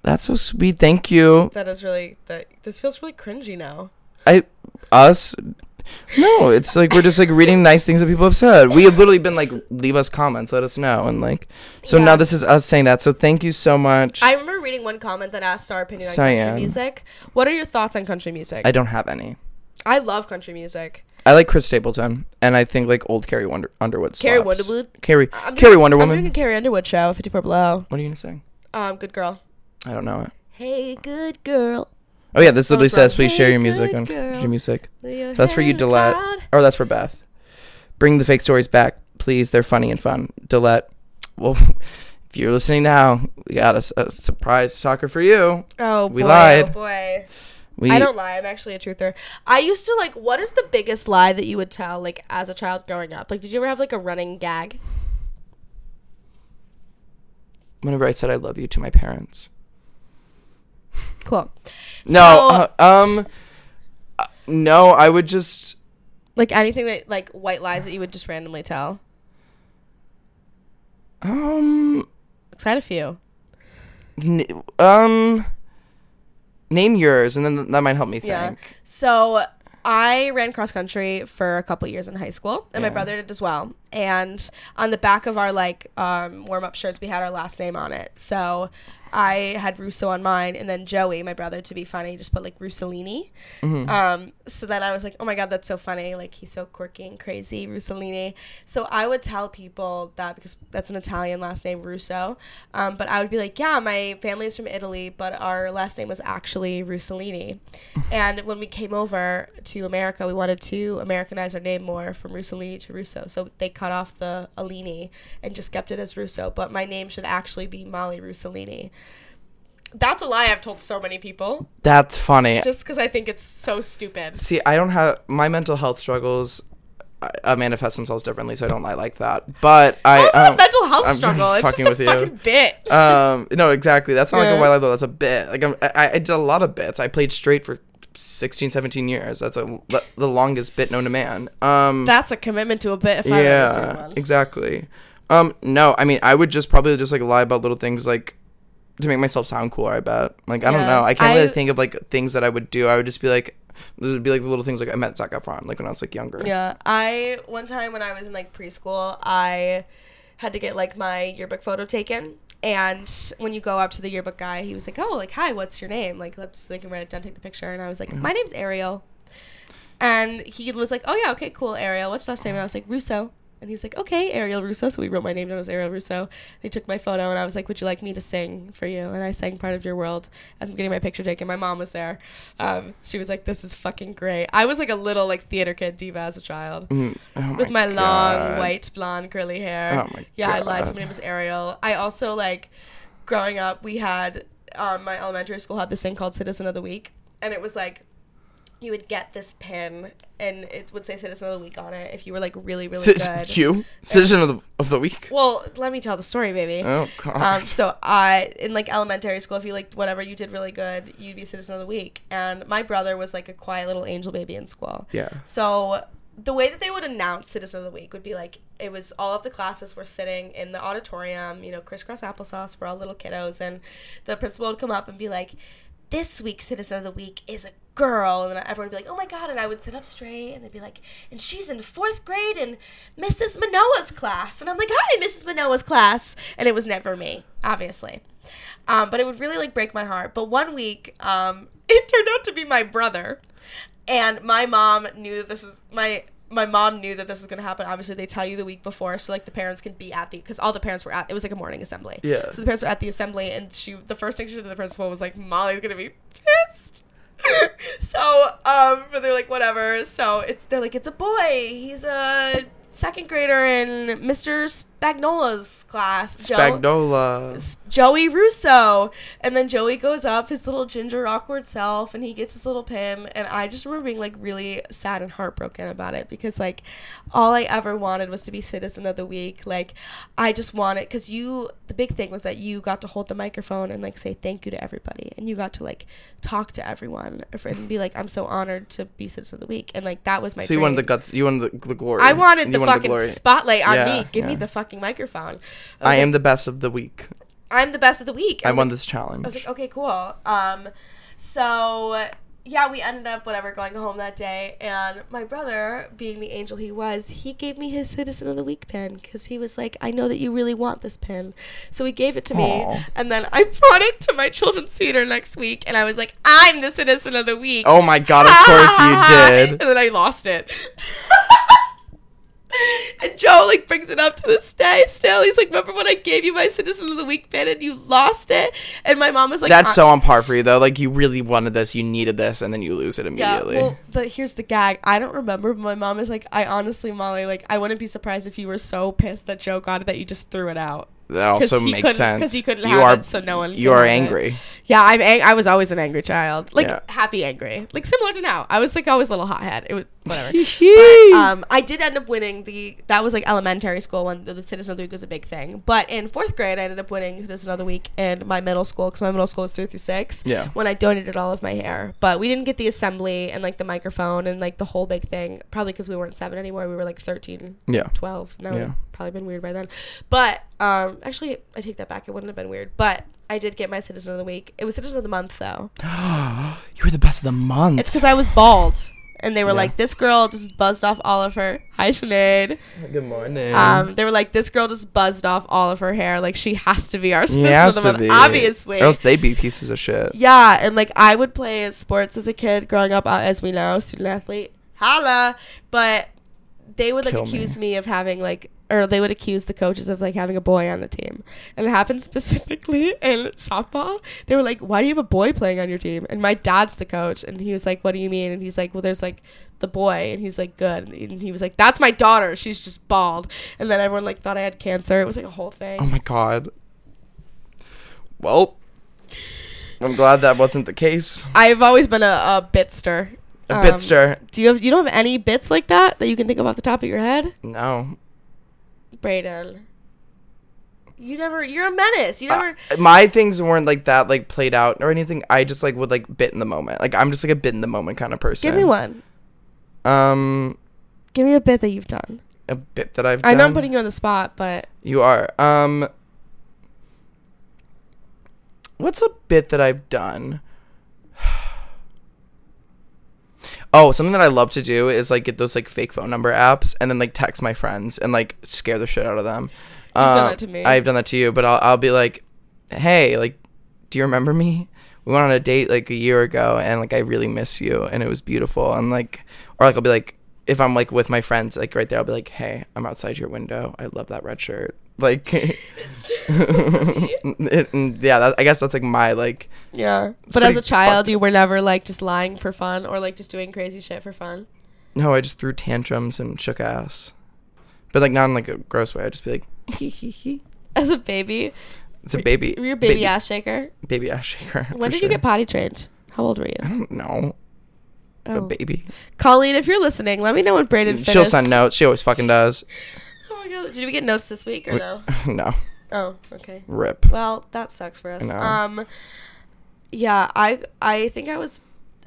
That's so sweet. Thank you. That is really that. This feels really cringy now. I us. No, it's like we're just like reading nice things that people have said. We have literally been like, leave us comments, let us know, and like, so Yeah. now this is us saying that. So thank you so much. I remember reading one comment that asked our opinion on Cyan. country music. What are your thoughts on country music? I, don't have any. I love country music. I like Chris Stapleton, and I think like old Carrie Wonder- Underwood. Carrie slaps. Underwood. Carrie. I'm Carrie doing, Wonder I'm Woman. doing a Carrie Underwood show, 54 Below. What are you gonna say? Um, good girl. I don't know it. Hey, good girl. Oh yeah, this literally says please share your music on your music. That's for you, Dillette. Or that's for Beth. Bring the fake stories back, please. They're funny and fun. Dillette. Well, (laughs) if you're listening now, we got a surprise talker for you. Oh, We boy, lied. Oh, boy. We I don't lie. I'm actually a truther. I used to like. What is the biggest lie that you would tell, like, as a child growing up? Like, did you ever have like a running gag? whenever I said I love you to my parents. Cool. No, So- uh, um, uh, no, I would just Like anything that like white lies that you would just randomly tell. um, I had a few. n- um, name yours, and then th- that might help me think. Yeah. So I ran cross country for a couple years in high school, and my brother did as well. And on the back of our like um, warm up shirts, we had our last name on it. So I had Russo on mine, and then Joey, my brother, to be funny, just put like Russolini. Mhm. Um, so then I was like, oh my god, that's so funny. Like he's so quirky and crazy, Russolini. So I would tell people that because that's an Italian last name, Russo. Um, but I would be like, yeah, my family is from Italy, but our last name was actually Russolini. (laughs) and when we came over to America, we wanted to Americanize our name more from Russolini to Russo. So they cut off the Alini and just kept it as Russo. But my name should actually be Molly Russolini. That's a lie I've told so many people That's funny. just because I think it's so stupid. See, I don't have my mental health struggles. Uh, uh, manifest themselves differently, so I don't lie like that. But I, um, a mental health I'm struggle? just It's fucking just a with you. fucking bit. um, no, exactly. That's not like a white lie though. That's a bit. Like I'm, I, I did a lot of bits. I played straight for 16, 17 years. That's a the longest bit known to man. Um, That's a commitment to a bit if I've ever yeah, exactly. Um, no, I mean, I would just probably just like lie about little things like to make myself sound cooler. I bet. Like I don't know. I can't really think of like things that I would do. I would just be like, it would be like the little things like I met Zac Efron like when I was like younger. Yeah, I one time when I was in like preschool, I had to get like my yearbook photo taken. And when you go up to the yearbook guy, he was like, "Oh, like hi, what's your name? Like let's they can write it down, take the picture." And I was like, mm-hmm. "My name's Ariel." And he was like, "Oh yeah, okay, cool, Ariel. What's your last name?" And I was like, "Russo." And he was like, "Okay, Ariel Russo." So we wrote my name down as Ariel Russo. And he took my photo, and I was like, "Would you like me to sing for you?" And I sang "Part of Your World" as I'm getting my picture taken. My mom was there. Um, she was like, "This is fucking great." I was like a little like theater kid diva as a child Mm, oh with my long white blonde curly hair. Oh my yeah, I lied. So my name was Ariel. I also like growing up. We had um, my elementary school had this thing called Citizen of the Week, and it was like you would get this pin, and it would say Citizen of the Week on it if you were like really really Ci- good. you citizen of the of the week. Well, let me tell the story, baby. Oh god. Um, so I in like elementary school, if you like whatever you did really good, you'd be citizen of the week. And my brother was like a quiet little angel baby in school. yeah. So the way that they would announce Citizen of the Week would be like it was all of the classes were sitting in the auditorium, you know, crisscross applesauce, we're all little kiddos, and the principal would come up and be like, This week's Citizen of the Week is a girl, and everyone would be like, Oh my god, and I would sit up straight and they'd be like, and she's in fourth grade in Mrs. Manoa's class. And I'm like, Hi, Mrs. Manoa's class and it was never me, obviously. Um, but it would really like break my heart. But one week, um, (laughs) it turned out to be my brother and my mom knew that this was my my mom knew that this was going to happen. Obviously they tell you the week before so like the parents can be at the because all the parents were at it was like a morning assembly. Yeah. so the parents were at the assembly and she the first thing she said to the principal was like molly's going to be pissed. (laughs) So um but they're like whatever. So it's they're like it's a boy. He's a second grader in mr spagnola's class Spagnola. Joey Russo. And then Joey goes up, his little ginger awkward self, and he gets his little pin. And I just remember being like really sad and heartbroken about it because like all I ever wanted was to be citizen of the week. Like I just wanted because you the big thing was that you got to hold the microphone and like say thank you to everybody, and you got to like talk to everyone and be like I'm so honored to be citizen of the week, and like that was my. So you wanted the guts. You wanted the, the glory. I wanted the fucking glory. spotlight on Yeah, me. Give me the fucking microphone. I was am like, the best of the week. I'm the best of the week. I was won like, this challenge. I was like, okay, cool. Um, so yeah, we ended up whatever going home that day, and my brother, being the angel he was, he gave me his Citizen of the Week pin because he was like, I know that you really want this pin, so he gave it to me, and then I (laughs) brought it to my children's theater next week, and I was like, I'm the Citizen of the Week. oh my god! Of course you (laughs) did. and then I lost it. (laughs) and Joe like brings it up to this day still. He's like, Remember when I gave you my Citizen of the Week pin and you lost it? And my mom was like, That's "Uh, so on par for you though. Like you really wanted this, you needed this, and then you lose it immediately. yeah, well, but here's the gag. I don't remember, but my mom is like, I honestly, Molly, like, I wouldn't be surprised if you were so pissed that Joe got it that you just threw it out. That also makes sense. 'cause he couldn't you have are it, so no one you are have it. angry. Yeah, I'm. Ang- I was always an angry child, like Yeah. happy angry, like similar to now. I was like always a little hothead. It was whatever. (laughs) um, I did end up winning the. That was like elementary school when the, the Citizen of the Week was a big thing. But in fourth grade, I ended up winning Citizen of the Week in my middle school because my middle school was three through six. Yeah. When I donated all of my hair, but we didn't get the assembly and like the microphone and like the whole big thing. Probably because we weren't seven anymore. We were like 13, Yeah. 12. That would Yeah. Have probably been weird by then. But um, actually, I take that back. It wouldn't have been weird. But I did get my Citizen of the Week. It was Citizen of the Month though. (gasps) you were the best of the month. It's because I was bald. And they were Yeah. like, this girl just buzzed off all of her. (laughs) Hi, Sinead. Good morning. Um, they were like, this girl just buzzed off all of her hair. Like, she has to be our He Citizen has of the Month. be. Obviously. Or else they be pieces of shit. Yeah, and like I would play sports as a kid growing up, uh, as we know, student athlete. Holla! But they would like Kill me. accuse me. of having like, or they would accuse the coaches of like having a boy on the team, and it happened specifically in softball. They were like, "Why do you have a boy playing on your team?" And my dad's the coach, and he was like, "What do you mean?" And he's like, "Well, there's like." The boy and he's like good and he was like that's my daughter she's just bald and then everyone like thought I had cancer it was like a whole thing Oh my god. Well, I'm glad that wasn't the case. I've always been a, a bitster A Um, bitster. Do you have you don't have any bits like that that you can think of off the top of your head? No. Braden. You never. You're a menace. You never. Uh, my things weren't like that, like played out or anything. I just like would like bit in the moment. Like I'm just like a bit in the moment kind of person. give me one. Um, Give me a bit that you've done. a bit that I've. I know I'm putting you on the spot, but You are. Um, what's a bit that I've done? Oh, something that I love to do is like get those like fake phone number apps and then like text my friends and like scare the shit out of them. You've done that um, to me. I've done that to you, but I'll I'll be like, "Hey, like, do you remember me? We went on a date like a year ago, and like I really miss you, and it was beautiful." And like, or like I'll be like, if I'm like with my friends, like right there, I'll be like, "Hey, I'm outside your window. I love that red shirt." (laughs) Like, (laughs) it, and yeah, that, I guess that's like my like. yeah. But as a child, fucked. you were never like just lying for fun or like just doing crazy shit for fun. No, I just threw tantrums and shook ass, but like not in like a gross way. I'd just be like, hee hee hee. As a baby, It's a baby. were you a baby, ass shaker? Baby ass shaker. (laughs) When did sure. you get potty trained? How old were you? I don't know. A Oh. baby. Colleen, if you're listening, let me know when Braden finished. She'll send notes. She always fucking does. Oh my god, did we get notes this week or We- no? (laughs) no. Oh, okay. Rip. Well, that sucks for us. Um, yeah, I I think I was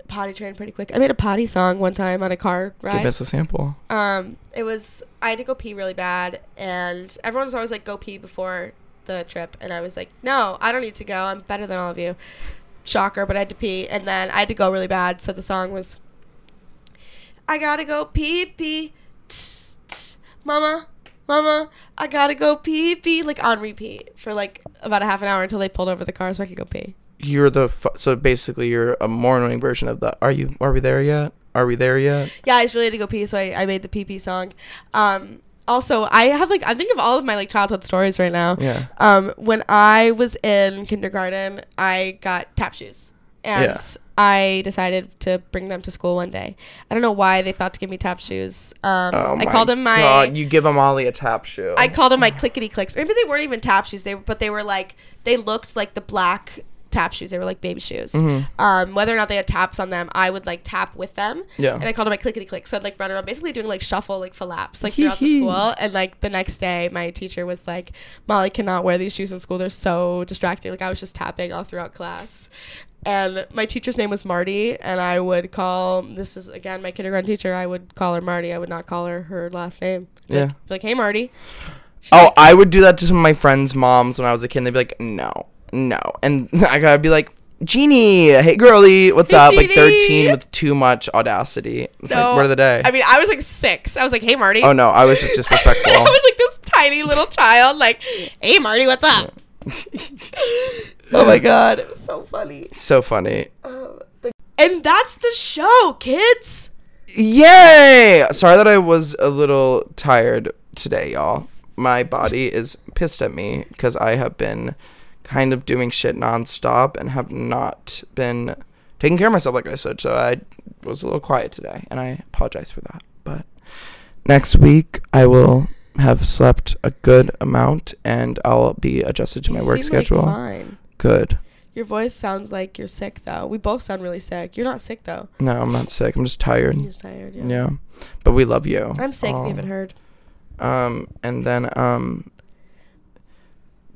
potty trained pretty quick. I made a potty song one time on a car Give us a sample. Um, it was I had to go pee really bad, and everyone was always like, "Go pee before the trip," and I was like, "No, I don't need to go. I'm better than all of you." Shocker, but I had to pee, and then I had to go really bad. So the song was, "I gotta go pee pee, tss, tss, mama." Mama, I gotta go pee pee, like on repeat for like about a half an hour until they pulled over the car so I could go pee. You're the fu- so basically you're a more annoying version of the. Are you? Are we there yet? Are we there yet? Yeah, I just really had to go pee, so I, I made the pee pee song. Um, also, I have like I think of all of my like childhood stories right now. Yeah. Um, when I was in kindergarten, I got tap shoes, and Yeah. I decided to bring them to school one day. I don't know why they thought to give me tap shoes. Um, Oh I called them my. God, you give Molly a tap shoe. I called them my clickety clicks. Maybe they weren't even tap shoes. They were, but they were like they looked like the black tap shoes. They were like baby shoes. Mhm. Um, whether or not they had taps on them, I would like tap with them. Yeah. And I called them my clickety clicks. So I'd like run around, basically doing like shuffle, like flaps, like throughout the school. And like the next day, my teacher was like, "Molly cannot wear these shoes in school. They're so distracting." Like I was just tapping all throughout class. And my teacher's name was Marty, and I would call this is again my kindergarten teacher. I would call her Marty. I would not call her her last name. Yeah. Like, like hey Marty. Oh, I would do that to some of my friends' moms when I was a kid. They'd be like, "No, no," and (laughs) I gotta be like, "Jeannie, hey girly, what's Hey, up?" Like thirteen with too much audacity. It's No. like, word of the day. I mean, I was like six. I was like, hey Marty. oh no, I was just (laughs) disrespectful. I was like this tiny little child, like, hey Marty, what's up? (laughs) oh my god, it was so funny. so funny. Um, and that's the show, kids. Yay! Sorry that I was a little tired today, y'all. My body is pissed at me because I have been kind of doing shit nonstop and have not been taking care of myself like I said. So I was a little quiet today, and I apologize for that. But next week I will have slept a good amount, and I'll be adjusted to my work seem, like, schedule. fine. good. Your voice sounds like you're sick though. We both sound really sick. You're not sick though. No, I'm not sick. I'm just tired. You're just tired. Yeah. Yeah, but we love you. I'm sick. Aw. We haven't heard. Um, and then um,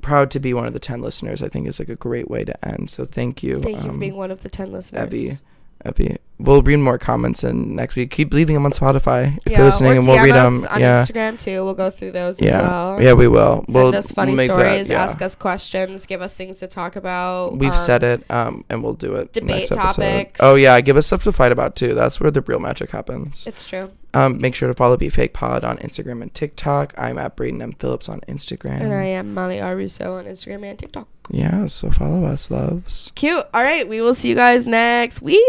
proud to be one of the ten listeners. I think is like a great way to end. So thank you. Thank you for um, being one of the ten listeners. Evie. Evie. We'll read more comments and next week keep leaving them on Spotify if Yeah, you're listening, and we'll DM read them. on Yeah, Instagram too. We'll go through those yeah, as well. yeah. We will. Send we'll us funny we'll make that- stories. yeah. Ask us questions. Give us things to talk about. We've um, said it, um, and we'll do it. debate episode. topics. Oh yeah, give us stuff to fight about too. That's where the real magic happens. It's true. Um, make sure to follow Be Fake Pod on Instagram and TikTok. I'm at Braden M Phillips on Instagram. And I am Molly R. Russo on Instagram and TikTok. yeah, so follow us, loves. Cute. All right. We will see you guys next week.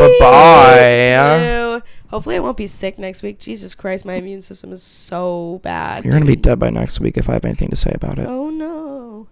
Bye-bye. Hopefully, I won't be sick next week. Jesus Christ, my immune system is so bad. You're gonna be dead by next week if I have anything to say about it. Oh no.